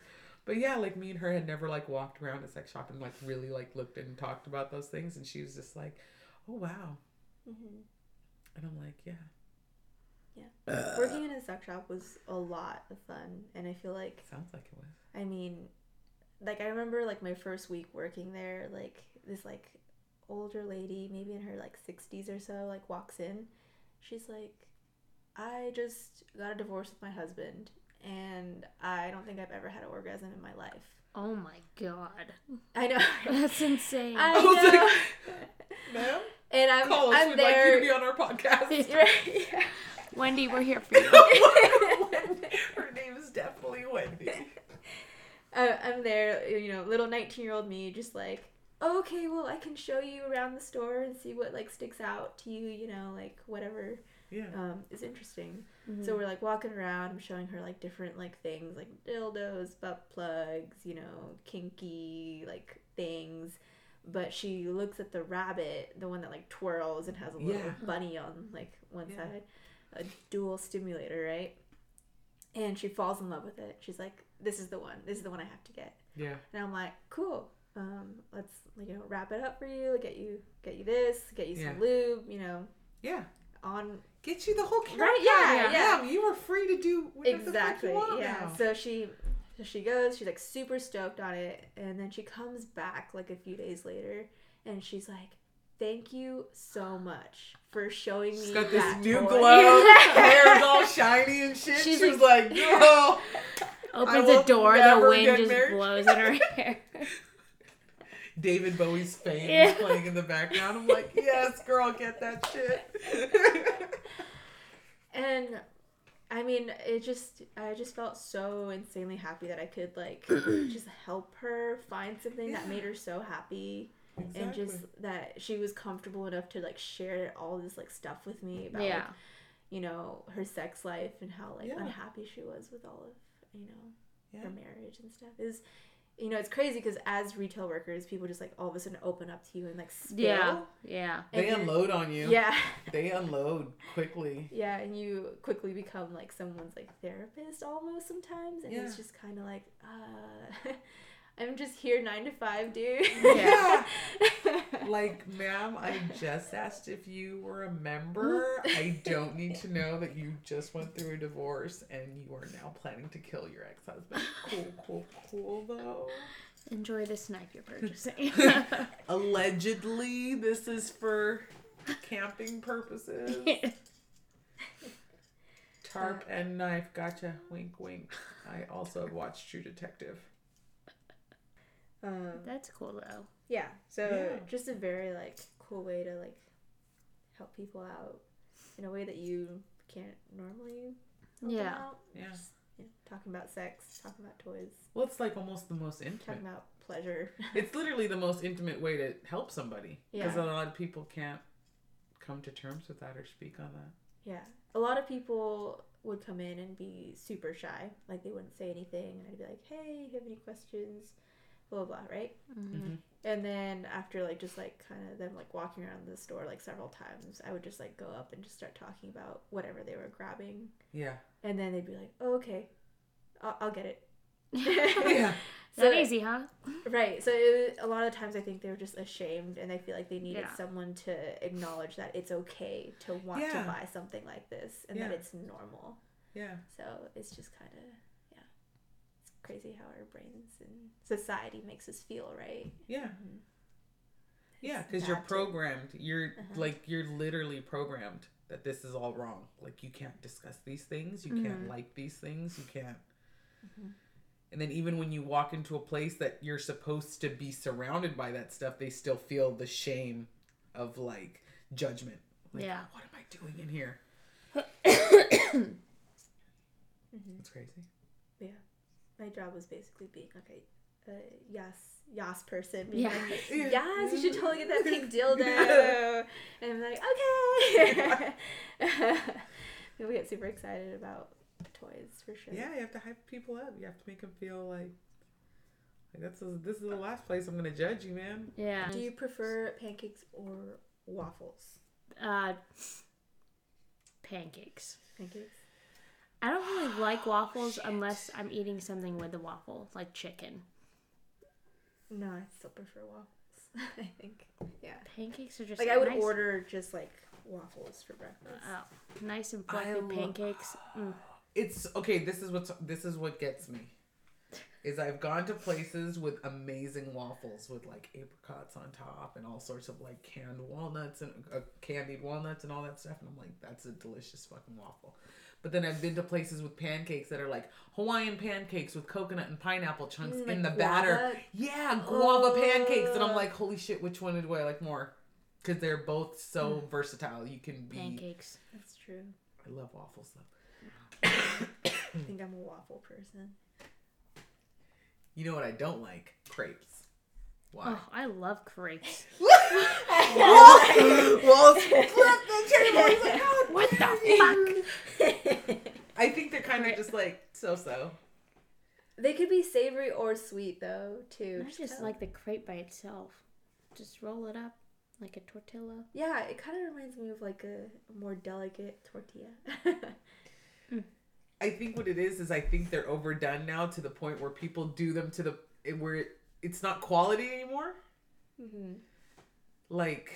But yeah, like me and her had never like walked around a sex shop and like really like looked and talked about those things. And she was just like, oh, wow. Mhm. And I'm like, yeah. Yeah. (clears throat) Working in a sex shop was a lot of fun, and I feel like Sounds like it was. I mean, like I remember like my first week working there, like this like older lady, maybe in her like 60s or so, like walks in. She's like, "I just got a divorce with my husband, and I don't think I've ever had an orgasm in my life." Oh my god. I know. (laughs) That's insane. I I was like. Ma'am, (laughs) and I'm call us. I'm We'd like you there. to be on our podcast. (laughs) Right, Wendy, we're here for you. Her name is definitely Wendy. I, uh, I'm there, you know, little 19 year old me, just like, okay, well, I can show you around the store and see what like sticks out to you, you know, like whatever Yeah. um, is interesting. Mm-hmm. So we're like walking around. I'm showing her like different like things, like dildos, butt plugs, you know, kinky like things. But she looks at the rabbit, the one that like twirls and has a little Yeah. bunny on like one Yeah. side, a dual stimulator, right? And she falls in love with it. She's like, "This is the one. This is the one I have to get." Yeah. And I'm like, "Cool. Um, let's you know wrap it up for you. Get you get you this. Get you some Yeah. lube. You know, Yeah. on Get you the whole carrot Right, yeah, pack. yeah. Ma'am, you were free to do whatever exactly the fuck you want yeah now. so she so she goes she's like super stoked on it and then she comes back like a few days later and she's like thank you so much for showing me She's got this new toy." glow. Hair's (laughs) all shiny and shit. She's she was like, girl. (laughs) Opens will the door, the wind just married. blows in her (laughs) hair. David Bowie's fame Yeah. is playing in the background. I'm like, yes, girl, get that shit. (laughs) and i mean it just i just felt so insanely happy that i could like (clears throat) just help her find something that made her so happy and just that she was comfortable enough to like share all this like stuff with me about Yeah. like, you know her sex life and how like Yeah. unhappy she was with all of you know Yeah. her marriage and stuff is you know it's crazy because as retail workers people just like all of a sudden open up to you and like spill Yeah. Yeah. They and you're- unload on you. yeah (laughs) They unload quickly. yeah and you quickly become like someone's like therapist almost sometimes and it's just kind of like uh (laughs) i'm just here nine to five dude Yeah. (laughs) Like, ma'am, I just asked if you were a member. I don't need to know that you just went through a divorce and you are now planning to kill your ex husband. Cool, cool, cool, though. Enjoy the snipe you're purchasing. (laughs) (laughs) Allegedly, this is for camping purposes. Tarp and knife. Gotcha. Wink, wink. I also have watched True Detective. Um That's cool though. Yeah. So Yeah. just a very like cool way to like help people out in a way that you can't normally help them Yeah. out. Yeah. Just, you know, talking about sex, talking about toys, Well, it's like almost the most intimate. talking about pleasure. (laughs) It's literally the most intimate way to help somebody. Because Yeah. a lot of people can't come to terms with that or speak on that. yeah. A lot of people would come in and be super shy. Like they wouldn't say anything and I'd be like, Hey, you have any questions? Blah blah, blah right? Mm-hmm. And then after like just like kind of them like walking around the store like several times, I would just like go up and just start talking about whatever they were grabbing Yeah. And then they'd be like, oh, okay, I'll, I'll get it. (laughs) Yeah. So- that easy, huh? Right. So it, a lot of times I think they're just ashamed and they feel like they needed Yeah. someone to acknowledge that it's okay to want Yeah. to buy something like this and that it's normal. Yeah. So it's just kind of, yeah. It's crazy how our brains and society makes us feel, right? Yeah. Mhm. Yeah, because you're programmed. You're Uh-huh. like you're literally programmed that this is all wrong. Like you can't discuss these things. You can't Mhm. like these things. You can't. Mhm. And then even when you walk into a place that you're supposed to be surrounded by that stuff, they still feel the shame of like judgment. Like, Yeah. what am I doing in here? (coughs) (coughs) It's crazy. Yeah. My job was basically being like a, a yes, yes person. Being Yeah. like, (laughs) yes, you should totally get that pink (laughs) dildo. and I'm like, okay. (laughs) People get super excited about toys for sure. Yeah, you have to hype people up. You have to make them feel like, like that's this is the last place I'm gonna judge you, man. Yeah. Do you prefer pancakes or waffles? Uh, pancakes. Pancakes. I don't really (sighs) like waffles unless I'm eating something with the waffle, like chicken. No, I still prefer waffles. (laughs) I think. Yeah. Pancakes are just Like I would nice. order just like waffles for breakfast. Oh, nice and I fluffy lo- pancakes. Mm. It's okay. This is what's this is what gets me. Is I've gone to places with amazing waffles with like apricots on top and all sorts of like canned walnuts and uh, candied walnuts and all that stuff, and I'm like, that's a delicious fucking waffle. But then I've been to places with pancakes that are like Hawaiian pancakes with coconut and pineapple chunks Mm, in like the batter. Yeah, guava pancakes, and I'm like, holy shit, which one do I like more? Because they're both so versatile. You can be. Pancakes. That's true. I love waffles though. (coughs) I think I'm a waffle person. You know what I don't like? Crepes. Why? Oh, I love crepes. well, split the table. He's like, "Oh, What the fuck? (laughs) I think they're kind of just like so-so. They could be savory or sweet though, too. I just kinda- like the crepe by itself. Just roll it up like a tortilla. Yeah, it kind of reminds me of like a more delicate tortilla. (laughs) Mm. I think what it is is I think they're overdone now to the point where people do them to the where it, it's not quality anymore. hmm Like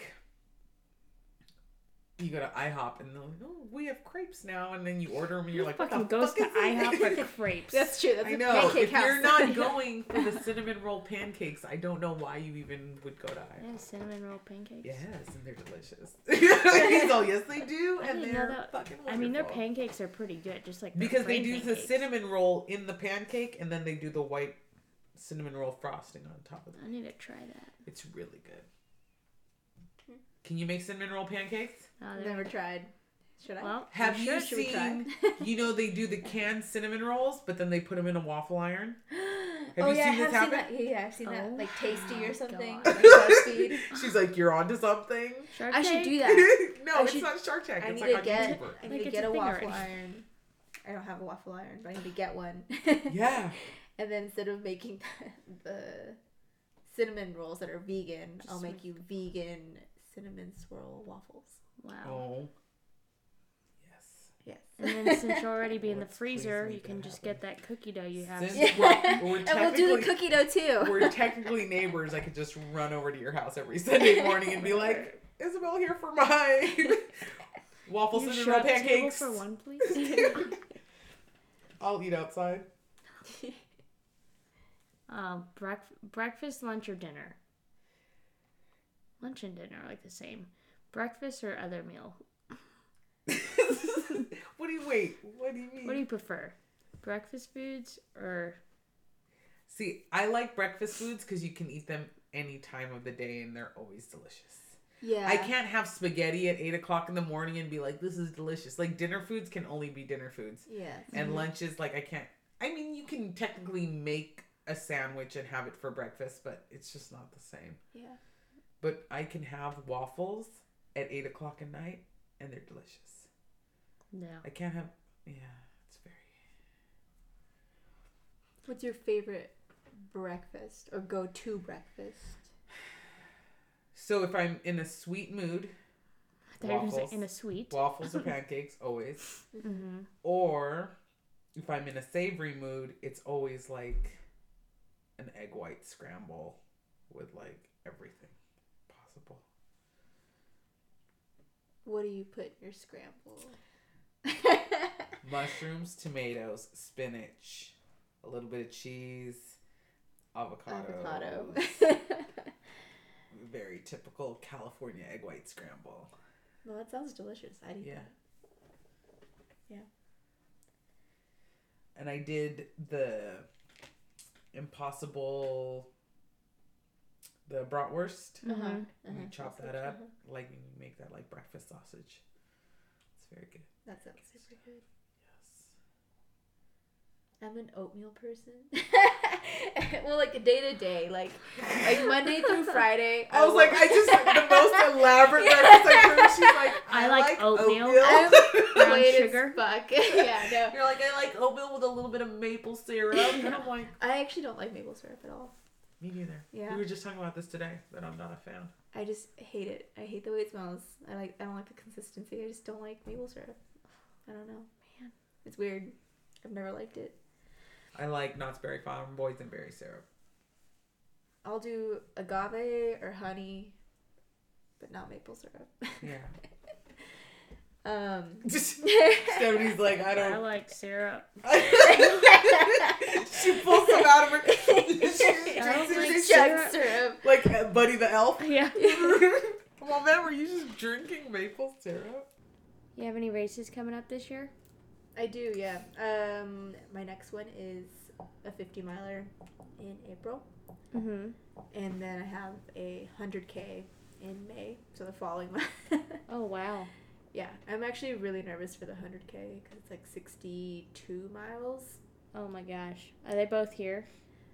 you go to IHOP and they're like, "Oh, we have crepes now," and then you order them and you're Who like, "What fucking the goes fuck to is? IHOP for (laughs) crepes? That's true. That's I a know. pancake If house. you're not (laughs) going for the cinnamon roll pancakes, I don't know why you even would go to IHOP. Yeah, cinnamon roll pancakes. Yes, and they're delicious. (laughs) He's all, yes, they do, I and they're that. fucking wonderful. I mean, their pancakes are pretty good, just like because they plain do the cinnamon roll in the pancake, and then they do the white cinnamon roll frosting on top of it. I need to try that. It's really good. Hmm. Can you make cinnamon roll pancakes? Oh, I've never tried. Should I? Well, Have you you should. Should we try? seen? (laughs) you know they do the canned cinnamon rolls, but then they put them in a waffle iron. (gasps) Have oh you yeah, seen I this seen happen? that. Yeah, yeah, I've seen that. Oh Like tasty my or something. God. Like BuzzFeed. (laughs) She's like, "You're onto something." Shark I should Tank? do that. (laughs) no, I it's should- not Shark Tank. I It's need like to on get. YouTuber. I Like need to it's get a a thing waffle already. iron. I don't have a waffle iron, but I need to get one. Yeah. And then instead of making (laughs) the cinnamon rolls that are vegan, Just I'll make make- you vegan cinnamon swirl waffles. Wow. Oh. Yes. Yes. And then since you're already (laughs) be in the freezer, you can just happen. get that cookie dough you have. Since (laughs) we're, we're and we'll do the cookie dough too. we're technically neighbors, I could just run over to your house every Sunday morning and be like, Isabel here for my waffle You cinnamon roll shut table pancakes. for one, please. I'll eat outside. Uh, brec- breakfast, lunch, or dinner. Lunch and dinner are like the same. Breakfast or other meal. (laughs) what do you wait? What do you mean? What do you prefer? Breakfast foods or See, I like breakfast foods because you can eat them any time of the day and they're always delicious. yeah. I can't have spaghetti at eight o'clock in the morning and be like, "This is delicious." Like dinner foods can only be dinner foods, Yeah. and mm-hmm. lunches like I can't. I mean, you can technically make a sandwich and have it for breakfast, but it's just not the same. Yeah. But I can have waffles at eight o'clock at night, and they're delicious. no? I can't have. Yeah, it's very. What's your favorite breakfast or go to breakfast? So if I'm in a sweet mood, They're gonna say Waffles. in a sweet. waffles or (laughs) pancakes always. Mm-hmm. Or if I'm in a savory mood, it's always like an egg white scramble with like everything possible. What do you put in your scramble? (laughs) Mushrooms, tomatoes, spinach, a little bit of cheese, avocado. Avocado. (laughs) Very typical California egg white scramble. well, that sounds delicious. I'd eat Yeah. that. And I did the impossible the bratwurst. Uh-huh. And you uh-huh. chop that up, uh-huh. like you make that like breakfast sausage. It's very good. That sounds super good. Yes. I'm an oatmeal person. (laughs) well, like day to day, like like Monday through (laughs) Friday. I was like, will- I just like, the most (laughs) elaborate breakfast I heard. She's like, I I, like like, oatmeal. oatmeal. Brown Plain as sugar. Fuck. yeah, no. You're like, I like oatmeal with a little bit of maple syrup, and I'm like, I actually don't like maple syrup at all. me neither. Yeah. We were just talking about this today that I'm not a fan. I just hate it. I hate the way it smells. I like. I don't like the consistency. I just don't like maple syrup. I don't know. Man, it's weird. I've never liked it. I like Knott's Berry Farm boysenberry syrup. I'll do agave or honey, but not maple syrup. Yeah. (laughs) Um. (laughs) Stephanie's like, I I don't. I like syrup. (laughs) she pulls them out of her. she drinks like it, Like she- chug syrup. like uh, Buddy the Elf. Yeah. well, man, were you just drinking maple syrup? You have any races coming up this year? I do, yeah. Um, my next one is a 50 miler in April, Mm-hmm. and then I have a 100k in May, so the following (laughs) month. Oh wow. yeah, I'm actually really nervous for the 100k because it's like 62 miles. Oh my gosh. Are they both here,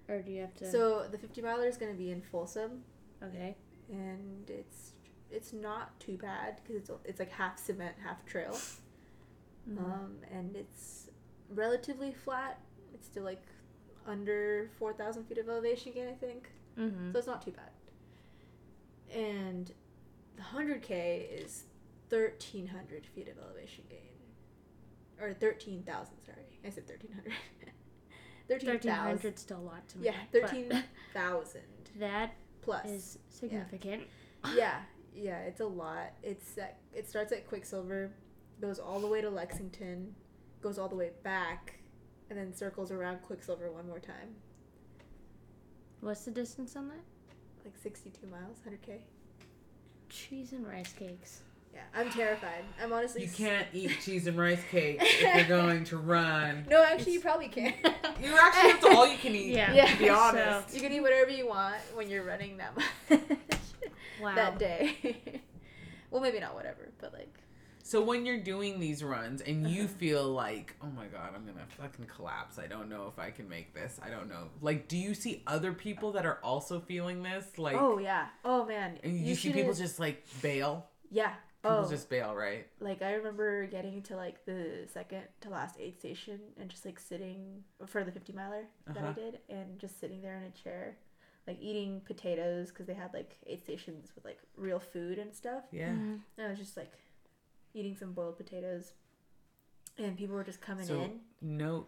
or do you have to? So the 50 miler is going to be in Folsom, okay. and it's it's not too bad because it's it's like half cement, half trail. Mhm. um, and it's relatively flat. It's still like under four thousand feet of elevation again, I think. Mm-hmm. So it's not too bad. And the hundred k is thirteen hundred feet of elevation gain, or thirteen thousand. Sorry, I said thirteen hundred. (laughs) Thirteen hundred still a lot to me. Yeah, thirteen thousand (laughs) that plus. is significant. yeah, yeah, it's a lot. It's at, it starts at Quicksilver, goes all the way to Lexington, goes all the way back, and then circles around Quicksilver one more time. What's the distance on that? Like 62 miles, 100k. Cheese and rice cakes. Yeah, I'm terrified. I'm honestly. You can't eat (laughs) cheese and rice cake if you're (laughs) going to run. No, actually, you probably can. (laughs) You actually have to all you can eat. Yeah. Yeah. To be honest. you can eat whatever you want when you're running that much. Wow. that day. well, maybe not whatever, but like. So when you're doing these runs and you feel like, oh my god, I'm gonna fucking collapse. I don't know if I can make this. I don't know. Like, do you see other people that are also feeling this? Like, oh yeah. Oh man. and you, see people just like bail. Yeah. People oh. just bail, right? like I remember getting to like the second to last aid station and just like sitting for the 50 miler that I Uh-huh. did and just sitting there in a chair like eating potatoes because they had like aid stations with like real food and stuff Yeah. Mhm. and I was just like eating some boiled potatoes and people were just coming So in No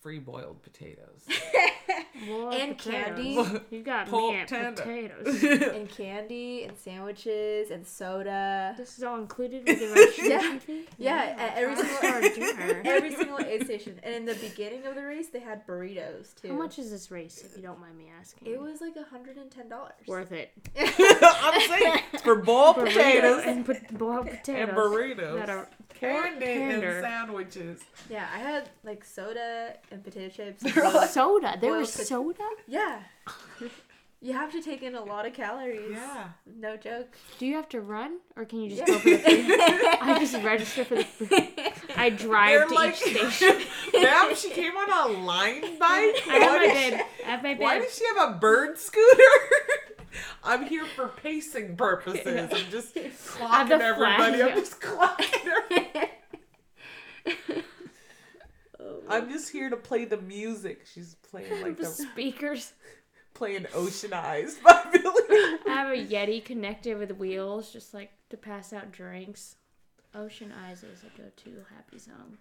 free boiled potatoes. (laughs) More And potatoes. candy. You got Pork me at tender. potatoes. (laughs) and candy and sandwiches and soda this is all included with the registration Yeah. fee. Yeah, at every single- star dinner. (laughs) every single aid station and in the beginning of the race they had burritos too How much is this race, if you don't mind me asking? it was like $110 worth it. (laughs) I'm saying for boiled Burrito potatoes and pot- boiled potatoes. and burritos. That are candy and sandwiches. Yeah, I had like soda and potato chips. soda. There boiled was pot- soda. yeah. You have to take in a lot of calories. Yeah. No joke. Do you have to run, or can you just Yeah. go for the food? (laughs) I just register for the food. I drive They're to like, each station. (laughs) Ma'am, she came on a Lime bike. I have What my is- bed. I have my Why does she have a bird scooter? (laughs) I'm here for pacing purposes. I'm just clocking the everybody. I'm just clocking everybody. Oh. I'm just here to play the music. She's playing (laughs) like the the speakers. (laughs) playing Ocean Eyes by (laughs) Billie. I have a Yeti connected with wheels, just like to pass out drinks. Ocean Eyes is a go-to happy song.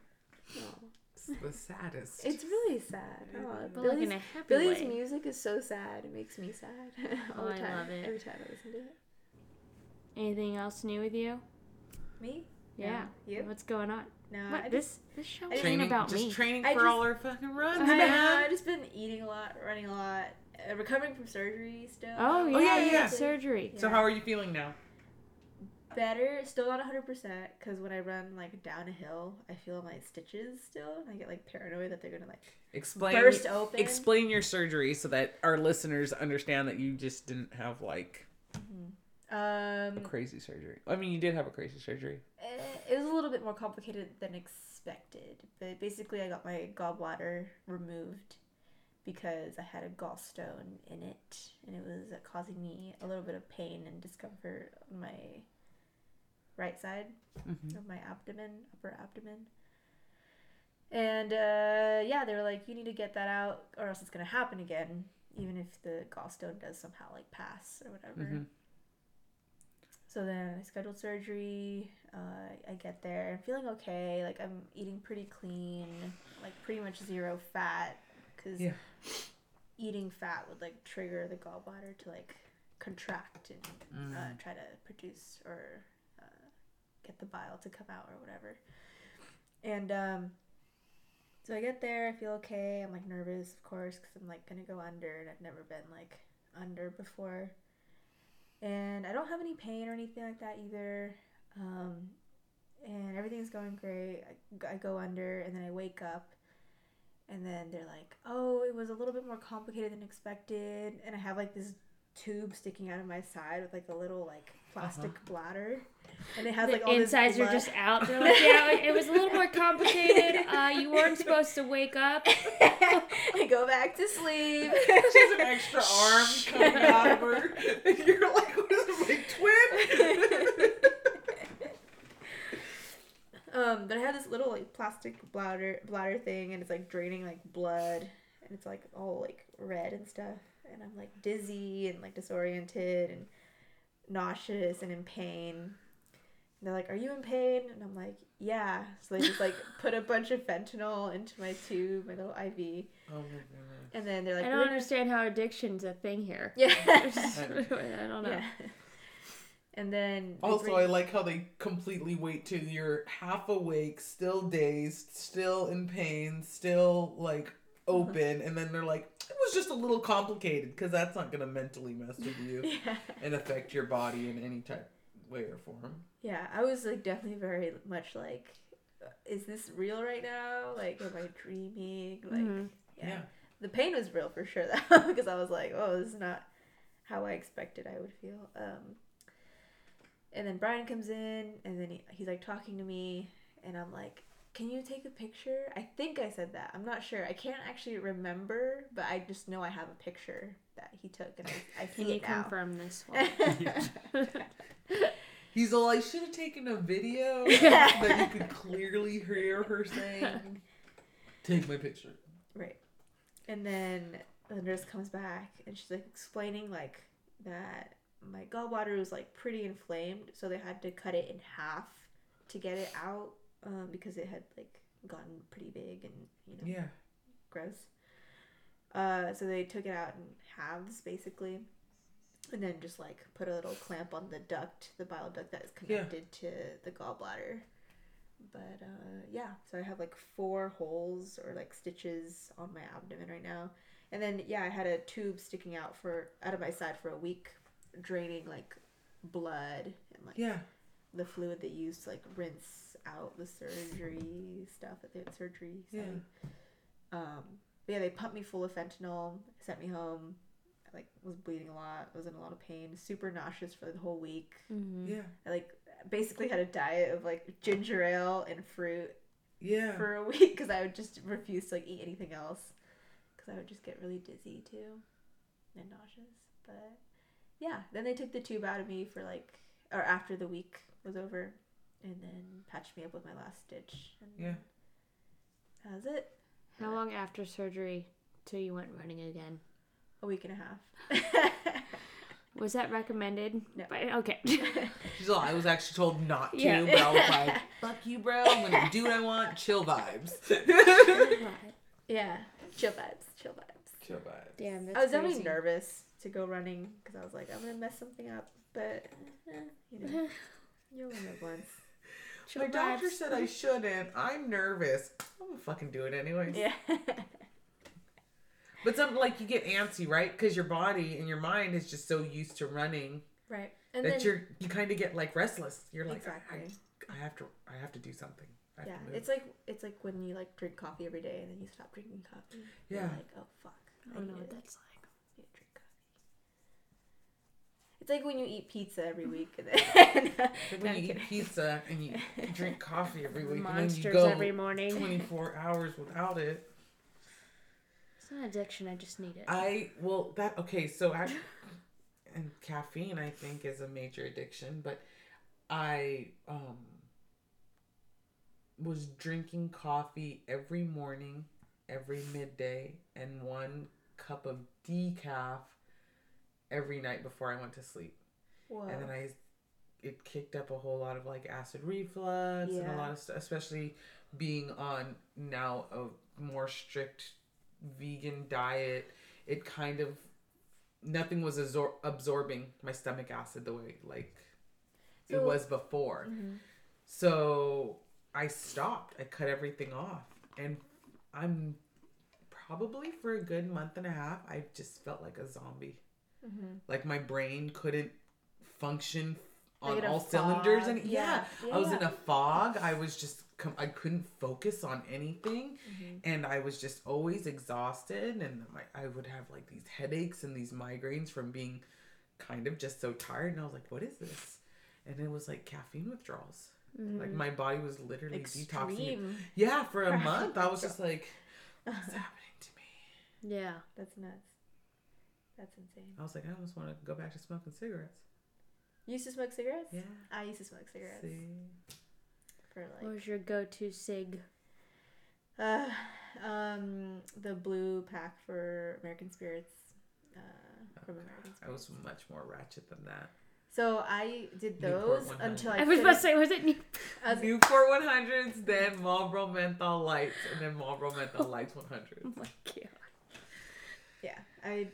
That's the saddest. It's really sad. Oh, But like Billie's, in a happy Billie's way. music is so sad. It makes me sad oh, all Oh, the I love it. Every time I listen to it. Anything else new with you? Me? Yeah. You? What's going on? No. what I just, this this show I ain't training, about just me. training for just- all our fucking runs, I know. man. I've just been eating a lot, running a lot, uh, recovering from surgery still. oh yeah, Oh, yeah, you yeah. had surgery. So how are you feeling now? Better, still not 100% because when I run like down a hill, I feel my stitches still. And I get like paranoid that they're gonna like Explain burst open. explain your surgery so that our listeners understand that you just didn't have like Um, crazy surgery. I mean, you did have a crazy surgery. eh, it was a little bit more complicated than expected, but basically I got my gallbladder removed because I had a gallstone in it, and it was uh, causing me a little bit of pain and discomfort on my right side Mhm. of my abdomen, upper abdomen. And uh, yeah, they were like, you need to get that out, or else it's gonna happen again, even if the gallstone does somehow like pass or whatever. Mhm. So then I scheduled surgery. Uh, I get there. I'm feeling okay. Like I'm eating pretty clean, like pretty much zero fat, because Yeah. eating fat would like trigger the gallbladder to like contract and uh, Mm. try to produce or uh, get the bile to come out or whatever. And um, so I get there. I feel okay. I'm like nervous, of course, because I'm like gonna go under, and I've never been like under before. And I don't have any pain or anything like that either. Um, and everything's going great. I, I go under, and then I wake up, and then they're like, "Oh, it was a little bit more complicated than expected." And I have like this tube sticking out of my side with like a little like plastic bladder, and it has the like all this The insides are just out. They're like, (laughs) yeah, it was a little more complicated. Uh, you weren't supposed to wake up. (laughs) I go back to sleep. (laughs) she has an extra arm coming out of her. And you're like, what is it, my twin? Um, but I had this little like plastic bladder bladder thing, and it's like draining like blood, and it's like all like red and stuff, and I'm like dizzy and like disoriented and nauseous and in pain. And they're like, "Are you in pain?" And I'm like, "Yeah." So they just like (laughs) put a bunch of fentanyl into my tube, my little IV, oh my goodness. and then they're like, I don't gonna-" understand how addiction's a thing here. Yeah. (laughs) (laughs) I don't know. yeah. And then Also, bring- I like how they completely wait till you're half awake, still dazed, still in pain, still like open, and then they're like, it was just a little complicated because that's not gonna mentally mess with you (laughs) yeah. and affect your body in any type way or form. Yeah, I was like definitely very much like, is this real right now? Like, am I dreaming? Like, Mhm. yeah. Yeah. The pain was real for sure (laughs) though, because I was like, oh, this is not how I expected I would feel. Um, and then Brian comes in, and then he, he's like talking to me, and I'm like, can you take a picture? I think I said that. I'm not sure. I can't actually remember, but I just know I have a picture that he took, and I, I see Can you it now. confirm this (laughs) one? (laughs) He's all, I should have taken a video (laughs) that you could clearly hear her saying, take my picture. Right. And then the nurse comes back and she's like explaining like that my gallbladder was like pretty inflamed, so they had to cut it in half to get it out um, because it had like gotten pretty big and you know Yeah. gross. Uh, so they took it out in halves basically, and then just like put a little clamp on the duct, the bile duct that is Yeah. connected to the gallbladder. But uh, yeah, so I have like four holes or like stitches on my abdomen right now, and then yeah, I had a tube sticking out for out of my side for a week, draining like blood and like Yeah. the fluid they used to like rinse out the surgery stuff that they had surgery Yeah. Um, but yeah, they pumped me full of fentanyl, sent me home. I like was bleeding a lot, was in a lot of pain, super nauseous for the whole week. Mhm. Yeah. I like basically had a diet of like ginger ale and fruit Yeah. for a (laughs) week because I would just refuse to like eat anything else because I would just get really dizzy too and nauseous. But yeah, then they took the tube out of me for like or after the week was over, and then patched me up with my last stitch. And Yeah. that was it. How long after surgery till you went running again? A week and a half. (laughs) Was that recommended? No. But, okay. (laughs) She's all, I was actually told not to, Yeah. but I was like, (laughs) fuck you, bro. I'm gonna do what I want. Chill vibes. yeah, chill vibes, chill vibes. Chill vibes. Damn, that's I was definitely crazy. nervous to go running because I was like, I'm gonna mess something up, but eh, you know, you only live once. My doctor vibes. said I shouldn't. I'm nervous. I'm gonna fucking do it anyways. Yeah. But something like you get antsy, right? Because your body and your mind is just so used to running right. And that then you're you kind of get like restless. You're like, exactly. I, I have to, I have to do something. I Yeah, it's like it's like when you like drink coffee every day and then you stop drinking coffee. You're Yeah. like, oh fuck. I don't know what that's like. need to drink coffee. It's like when you eat pizza every week and then (laughs) (laughs) No, when I'm you eat pizza and you drink coffee every week, and then Monsters you go every morning. 24 hours without it. It's not addiction. I just need it. I well that okay so I and caffeine I think is a major addiction but I um was drinking coffee every morning every midday and one cup of decaf every night before I went to sleep Whoa. and then I it kicked up a whole lot of like acid reflux and a lot of stuff, especially being on now a more strict vegan diet. It kind of nothing was absor- absorbing my stomach acid the way like it was before. Mhm. So I stopped. I cut everything off, and I'm probably for a good month and a half. I just felt like a zombie Mhm. like my brain couldn't function on Like in all cylinders fog. and yeah, Yeah, i was in a fog i was just com- i couldn't focus on anything Mhm. and i was just always exhausted and my, i would have like these headaches and these migraines from being kind of just so tired and i was like what is this and it was like caffeine withdrawals Mm-hmm. like my body was literally detoxing me. Yeah for a month i was (laughs) just like what's (laughs) happening to me yeah. That's nuts. That's insane. i was like i almost want to go back to smoking cigarettes You used to smoke cigarettes? yeah I used to smoke cigarettes See? for What was your go-to cig? uh, (sighs) um the blue pack for American Spirits. Uh, from American Spirits. I was much more ratchet than that. So I did those until I, I was about to couldn't- say, was it? New- I was- Newport 100s, then Marlboro Menthol Lights, and then Marlboro Menthol Lights 100. (laughs) oh my god. Yeah, I yeah.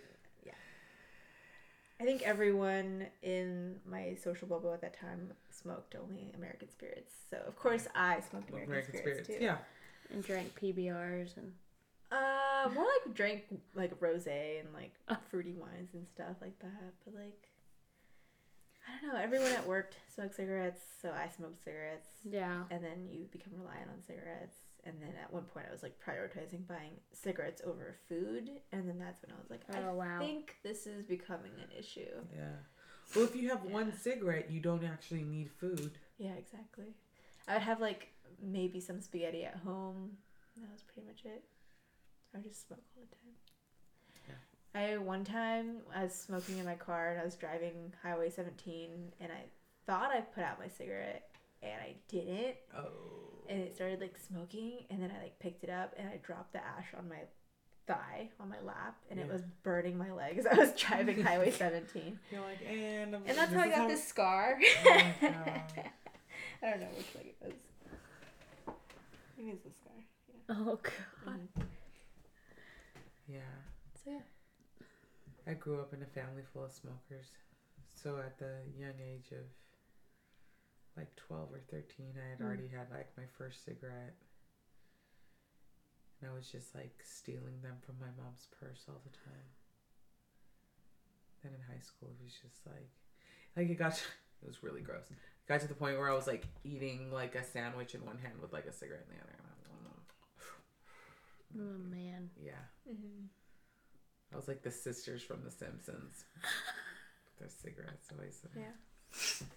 I think everyone in my social bubble at that time smoked only American spirits. So of course I smoked American, American spirits, Spirits. too. Yeah. And drank PBRs and Uh, more like drank like rosé and like (laughs) fruity wines and stuff like that. But like, I don't know. Everyone at work smoked cigarettes, so I smoked cigarettes. yeah. And then you become reliant on cigarettes. And then at one point, I was like prioritizing buying cigarettes over food. And then that's when I was like, Oh I wow. think this is becoming an issue. Yeah. Well, if you have one cigarette, you don't actually need food. Yeah, exactly. I would have like maybe some spaghetti at home. That was pretty much it. I would just smoke all the time. Yeah. I one time I was smoking in my car and I was driving Highway 17 and I thought I put out my cigarette and I didn't Oh. And it started like smoking and then I like picked it up and I dropped the ash on my thigh on my lap and it was burning my legs. (laughs) I was driving (laughs) Highway 17 You're like, and, I'm- and that's how I is got this scar. (laughs) Oh. I don't know which leg it was. I think it's the scar. Yeah. Oh god. Mhm. Yeah. So yeah. I grew up in a family full of smokers. So at the young age of like 12 or 13, I had Mm. already had like my first cigarette. And I was just like stealing them from my mom's purse all the time. Then in high school, it was just like, like it got, to, (laughs) it was really gross. It got to the point where I was like eating like a sandwich in one hand with like a cigarette in the other. And Oh man. yeah. Mm-hmm. I was like the sisters from The Simpsons. (laughs) Their cigarettes always. Yeah.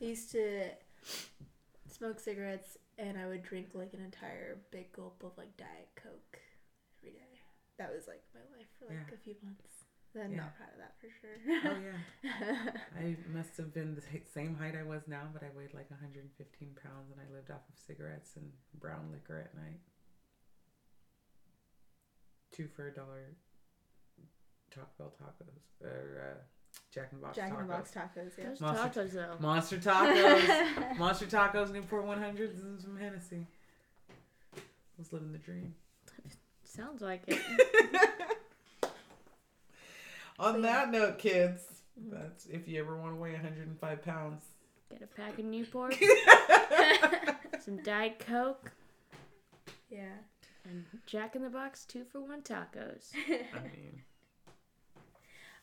I used to smoke cigarettes and I would drink like an entire big gulp of like Diet Coke every day. That was like my life for like Yeah. a few months. Then Yeah. not proud of that for sure. Oh yeah. (laughs) I must have been the (laughs) same height I was now, but I weighed like 115 pounds, and I lived off of cigarettes and brown liquor at night. Two for a dollar. Taco Bell tacos or uh, Jack in the Box Jack in tacos. the Box tacos. Yeah. Those Monster- tacos though. Monster tacos. (laughs) Monster tacos, Newport 100s, and some Hennessy. I was living the dream. Sounds like it. (laughs) On But that note, kids, that's if you ever want to weigh 105 pounds. Get a pack of Newport, (laughs) some Diet Coke, yeah. and Jack in the Box two for one tacos. I mean,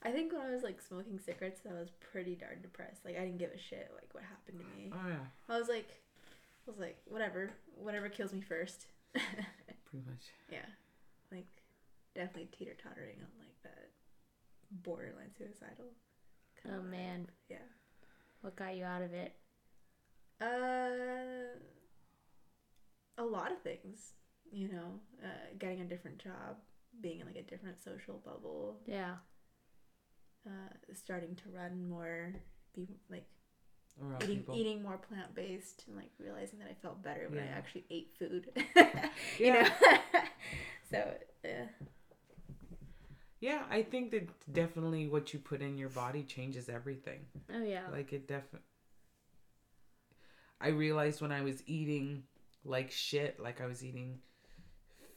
I think when I was like smoking cigarettes, I was pretty darn depressed. Like I didn't give a shit like what happened to me. oh yeah, I was like, I was like, whatever, whatever kills me first. (laughs) pretty much. yeah, like definitely teeter tottering on like that borderline suicidal. kinda Oh vibe. man, Yeah. what got you out of it? Uh, a lot of things. You know, uh, getting a different job, being in like a different social bubble, Yeah. Uh, starting to run more, be like Around eating people. eating more plant based, and like realizing that I felt better when I actually ate food. (laughs) you know, (laughs) so yeah, Yeah, I think that definitely what you put in your body changes everything. Oh yeah. Like it definitely. I realized when I was eating like shit, like I was eating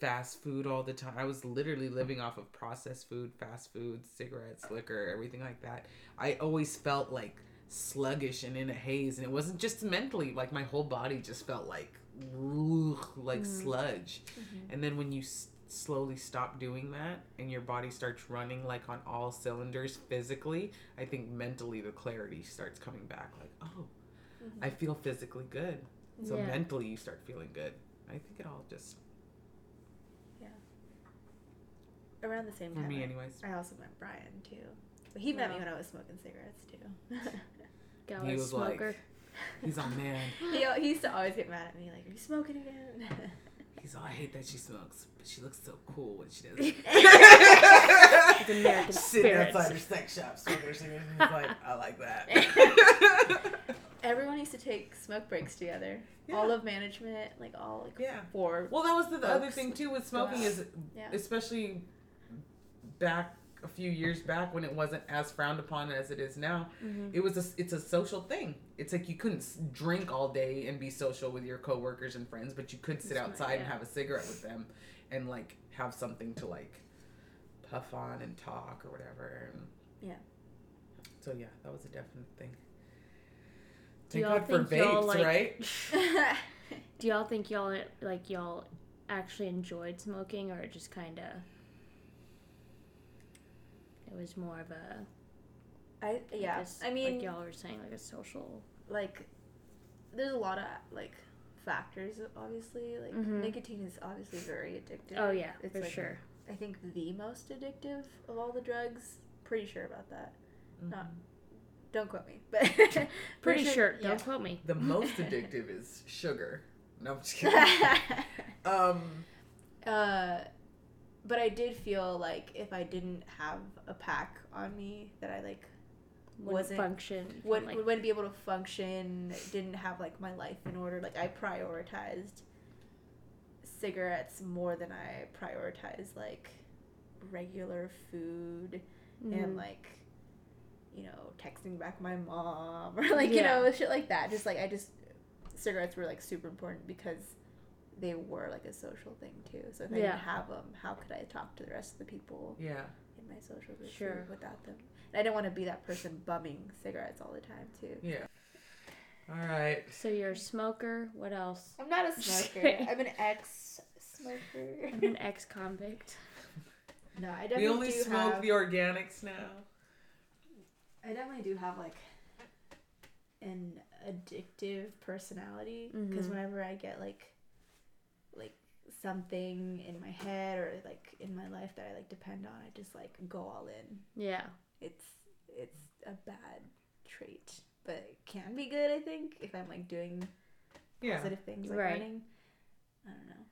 fast food all the time. I was literally living off of processed food, fast food, cigarettes, liquor, everything like that. I always felt like sluggish and in a haze, and it wasn't just mentally. Like my whole body just felt like, like Mhm. sludge. And then when you s- slowly stop doing that and your body starts running like on all cylinders physically, I think mentally the clarity starts coming back. Like, oh, I feel physically good. So Yeah. mentally you start feeling good. I think it all just, around the same time. for time. me, I- anyways. I also met Brian too, but he met me when I was smoking cigarettes too. (laughs) Got He a was like- smoker. He's all, man. (laughs) he, he used to always get mad at me, like, "Are you smoking again?" (laughs) He's all, I hate that she smokes, but she looks so cool when she does it. It's American Sitting spirits. outside her sex shop smoking her cigarettes. and He's like, I like that. Everyone used to take smoke breaks together. Yeah. All of management, like all like Yeah. four. Well, that was the, the other thing too with smoking is, Yeah. especially back a few years back when it wasn't as frowned upon as it is now. Mhm. It was a, it's a social thing. It's like you couldn't drink all day and be social with your coworkers and friends, but you could sit That's outside right, and have a cigarette with them, and like have something to like puff on and talk or whatever. And Yeah. So yeah, that was a definite thing. Thank God for vapes, like- right? (laughs) Do y'all think y'all like y'all actually enjoyed smoking, or just kind of it was more of a I yeah. like a- I mean, like y'all were saying, like a social. like there's a lot of like factors obviously like Mhm. nicotine is obviously very addictive Oh yeah, It's for like- sure. i think the most addictive of all the drugs pretty sure about that Not- don't quote me but (laughs) Pretty sure. yeah. Don't quote me. The most (laughs) addictive is sugar. No, I'm just kidding. (laughs) um, uh but i did feel like if i didn't have a pack on me that i like Wouldn't wasn't- function. would, like, wouldn't be able to function didn't have like my life in order like i prioritized cigarettes more than i prioritized like regular food mhm. and like you know texting back my mom (laughs) or like you know shit like that just like i just cigarettes were like super important because they were like a social thing too so if i didn't have them how could i talk to the rest of the people yeah. in my social group Sure. without them and i didn't want to be that person bumming cigarettes all the time too Yeah. All right. So you're a smoker. What else? i'm not a smoker i'm an ex smoker I'm an ex-convict. no i definitely do. We only do smoke have, the organics now. i definitely do have like an addictive personality because Mhm. whenever I get like like something in my head or like in my life that I like depend on, I just like go all in. Yeah. It's it's a bad trait, but it can be good. I think if I'm like doing Yeah. positive things like Right. running. I don't know.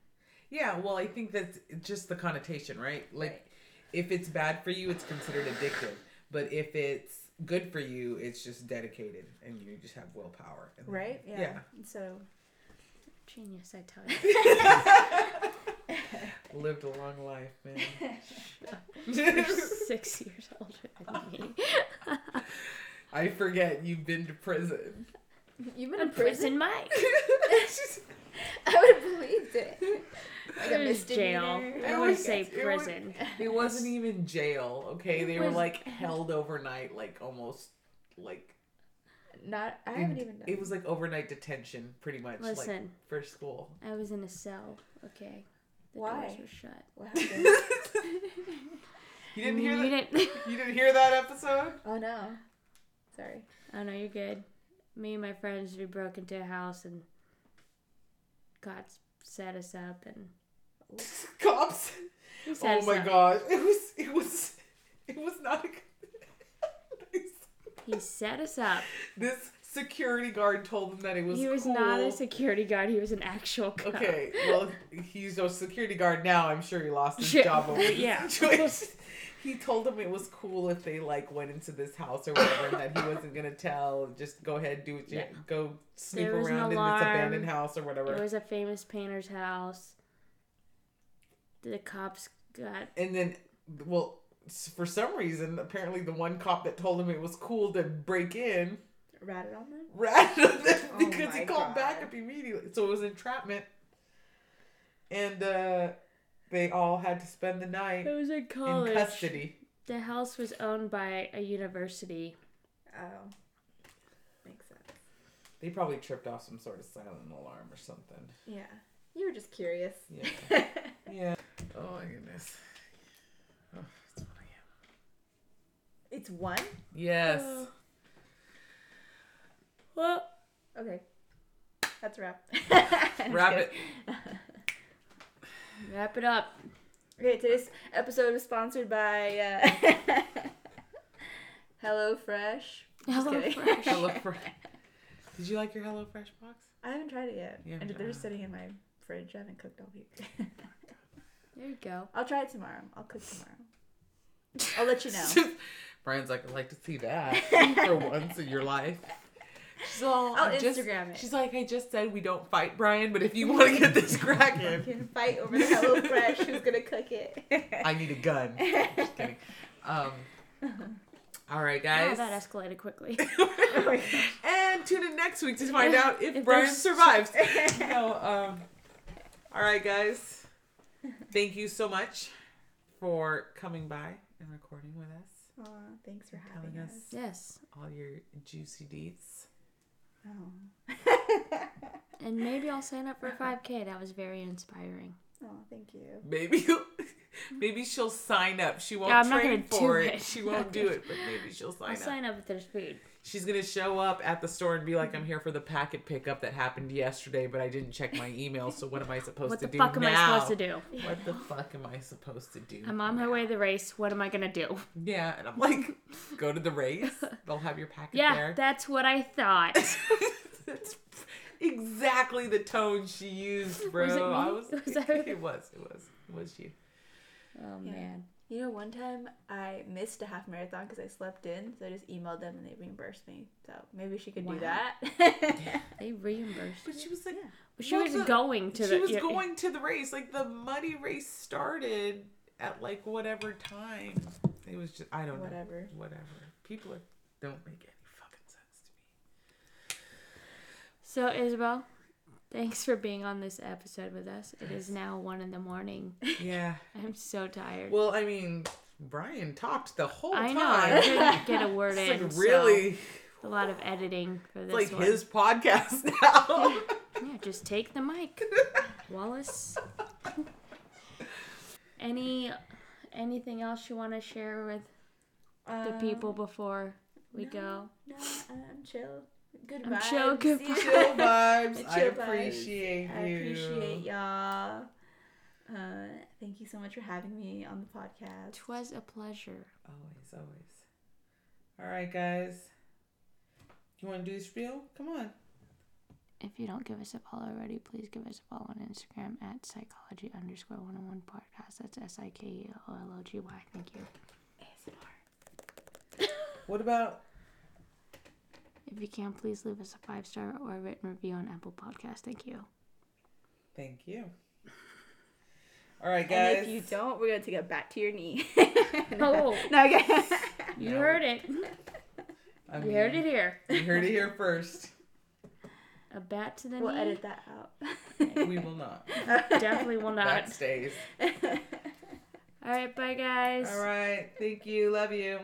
Yeah. Well, I think that's just the connotation, right? Like, Right. if it's bad for you, it's considered addictive. But if it's good for you, it's just dedicated, and you just have willpower. And right? Yeah. Yeah. So Genius, I tell you. (laughs) Lived a long life, man. You're (laughs) (laughs) six years older than me. I forget you've been to prison. You've been in prison. prison Mike. I would have believed it. Like It was jail. Oh I It would was- say it was- prison. It wasn't even jail, okay? It They were like held overnight, like almost like Not. I haven't even done. it was like overnight detention, pretty much, like Listen, for school. I was in a cell. Okay. The Why? doors were shut. What (laughs) happened? You didn't hear You that? didn't- (laughs) You didn't hear that episode? oh no. Sorry. Oh no, you're good. Me and my friends we broke into a house and cops set us up and (laughs) Cops. Oh set Oh us my up. gosh. It was it was it was not a good He set us up. This security guard told him that it was he was cool. not a security guard. He was an actual cop. Okay, well, he's a security guard now. I'm sure he lost his job over (laughs) the Yeah. situation. (laughs) He told him it was cool if they like went into this house or whatever, and that he wasn't gonna tell. Just go ahead, do what you Yeah. go snoop There was an around in this abandoned house or whatever. It was a famous painter's house. The cops got and then, well, for some reason, apparently the one cop that told him it was cool to break in Ratted on them. ratted on them Oh because he called God. backup immediately. So it was entrapment. And uh, they all had to spend the night it was in in custody. The house was owned by a university. Oh. Makes sense. They probably tripped off some sort of silent alarm or something. Yeah. You were just curious. Yeah. (laughs) yeah. Oh my goodness. Oh, it's 1 a.m. it's one. Yes. Oh. Well, Okay. That's a wrap. (laughs) Wrap it. wrap it up. Okay, today's episode is sponsored by uh, (laughs) Hello Fresh. Hello. (laughs) Fresh. Hello Fresh. Did you like your Hello Fresh box? I haven't tried it yet. You and they're just sitting in my fridge. I haven't cooked all week. There you go. I'll try it tomorrow. I'll cook tomorrow. I'll let you know. Brian's like, I'd like to see that (laughs) for once in your life. She's all, I'll I just- Instagram it. She's like, I just said we don't fight, Brian, but if you want to (laughs) get this We cracking, can fight over the Hello Fresh. Who's gonna cook it? (laughs) I need a gun. Just kidding. Um, all right, Wow, guys. that escalated quickly. Oh and tune in next week to find out if, If Brian there's- survives. no, um, all right, guys. Thank you so much for coming by and recording with us. Aw, thanks for having Telling us. us. yes. All your juicy deets. Oh. (laughs) And maybe I'll sign up for 5K. That was very inspiring. oh, thank you. Maybe, maybe she'll sign up. She won't Yeah, I'm not train gonna for do it. it. She won't do it, but maybe she'll sign up. I'll up. sign up if there's food. She's gonna show up at the store and be like, "I'm here for the packet pickup that happened yesterday, but I didn't check my email. So what am I supposed What to do now? What the do fuck am? I supposed to do? What the fuck am I supposed to do? I'm on my way to the race. What am I gonna do? Yeah, and I'm like, go to the race. They'll have your packet Yeah, there. that's what I thought. (laughs) That's exactly the tone she used, bro. Was it me? I was, Was that- (laughs) it was, it was, it was you. Oh Yeah. man. You know, one time I missed a half marathon because I slept in, so I just emailed them and they reimbursed me. So maybe she could Wow. do that. (laughs) (laughs) They reimbursed. But she was like, Yeah. But she was the- going to she the. was yeah, going to the race. Like the muddy race started at like whatever time. It was just I don't know. Whatever. Whatever. People are, don't make any fucking sense to me. So Isabel, thanks for being on this episode with us. It is now one in the morning. Yeah. (laughs) I'm so tired. Well, I mean, Brian talked the whole I time. know. I couldn't get a (laughs) word it's in. like so really, a lot of editing for this it's like one. his podcast (laughs) now. Yeah, just take the mic, Wallace. Any, anything else you want to share with the people um, before we no. go? No, I'm chill. Good I'm vibes. chill, good (laughs) vibes. Chill (laughs) vibes. I Chill vibes. appreciate I you. appreciate y'all. Uh, thank you so much for having me on the podcast. Twas a pleasure. Always, always. All right, guys. You want to do the spiel? Come on. If you don't give us a follow already, please give us a follow on Instagram at psychology underscore one on one podcast. That's S I K E L L O G Y. Thank you. ASMR. What about? If you can, please leave us a five star or a written review on Apple Podcast. Thank you. Thank you. (laughs) All right, guys. And if you don't, we're gonna take it back to your knee. Oh. (laughs) (laughs) no, okay. You No. heard it. I You heard it here. You heard it here first. A bat to the knee. We'll edit that out. We will not. Definitely will not. That stays. All right, bye guys. All right. Thank you. Love you.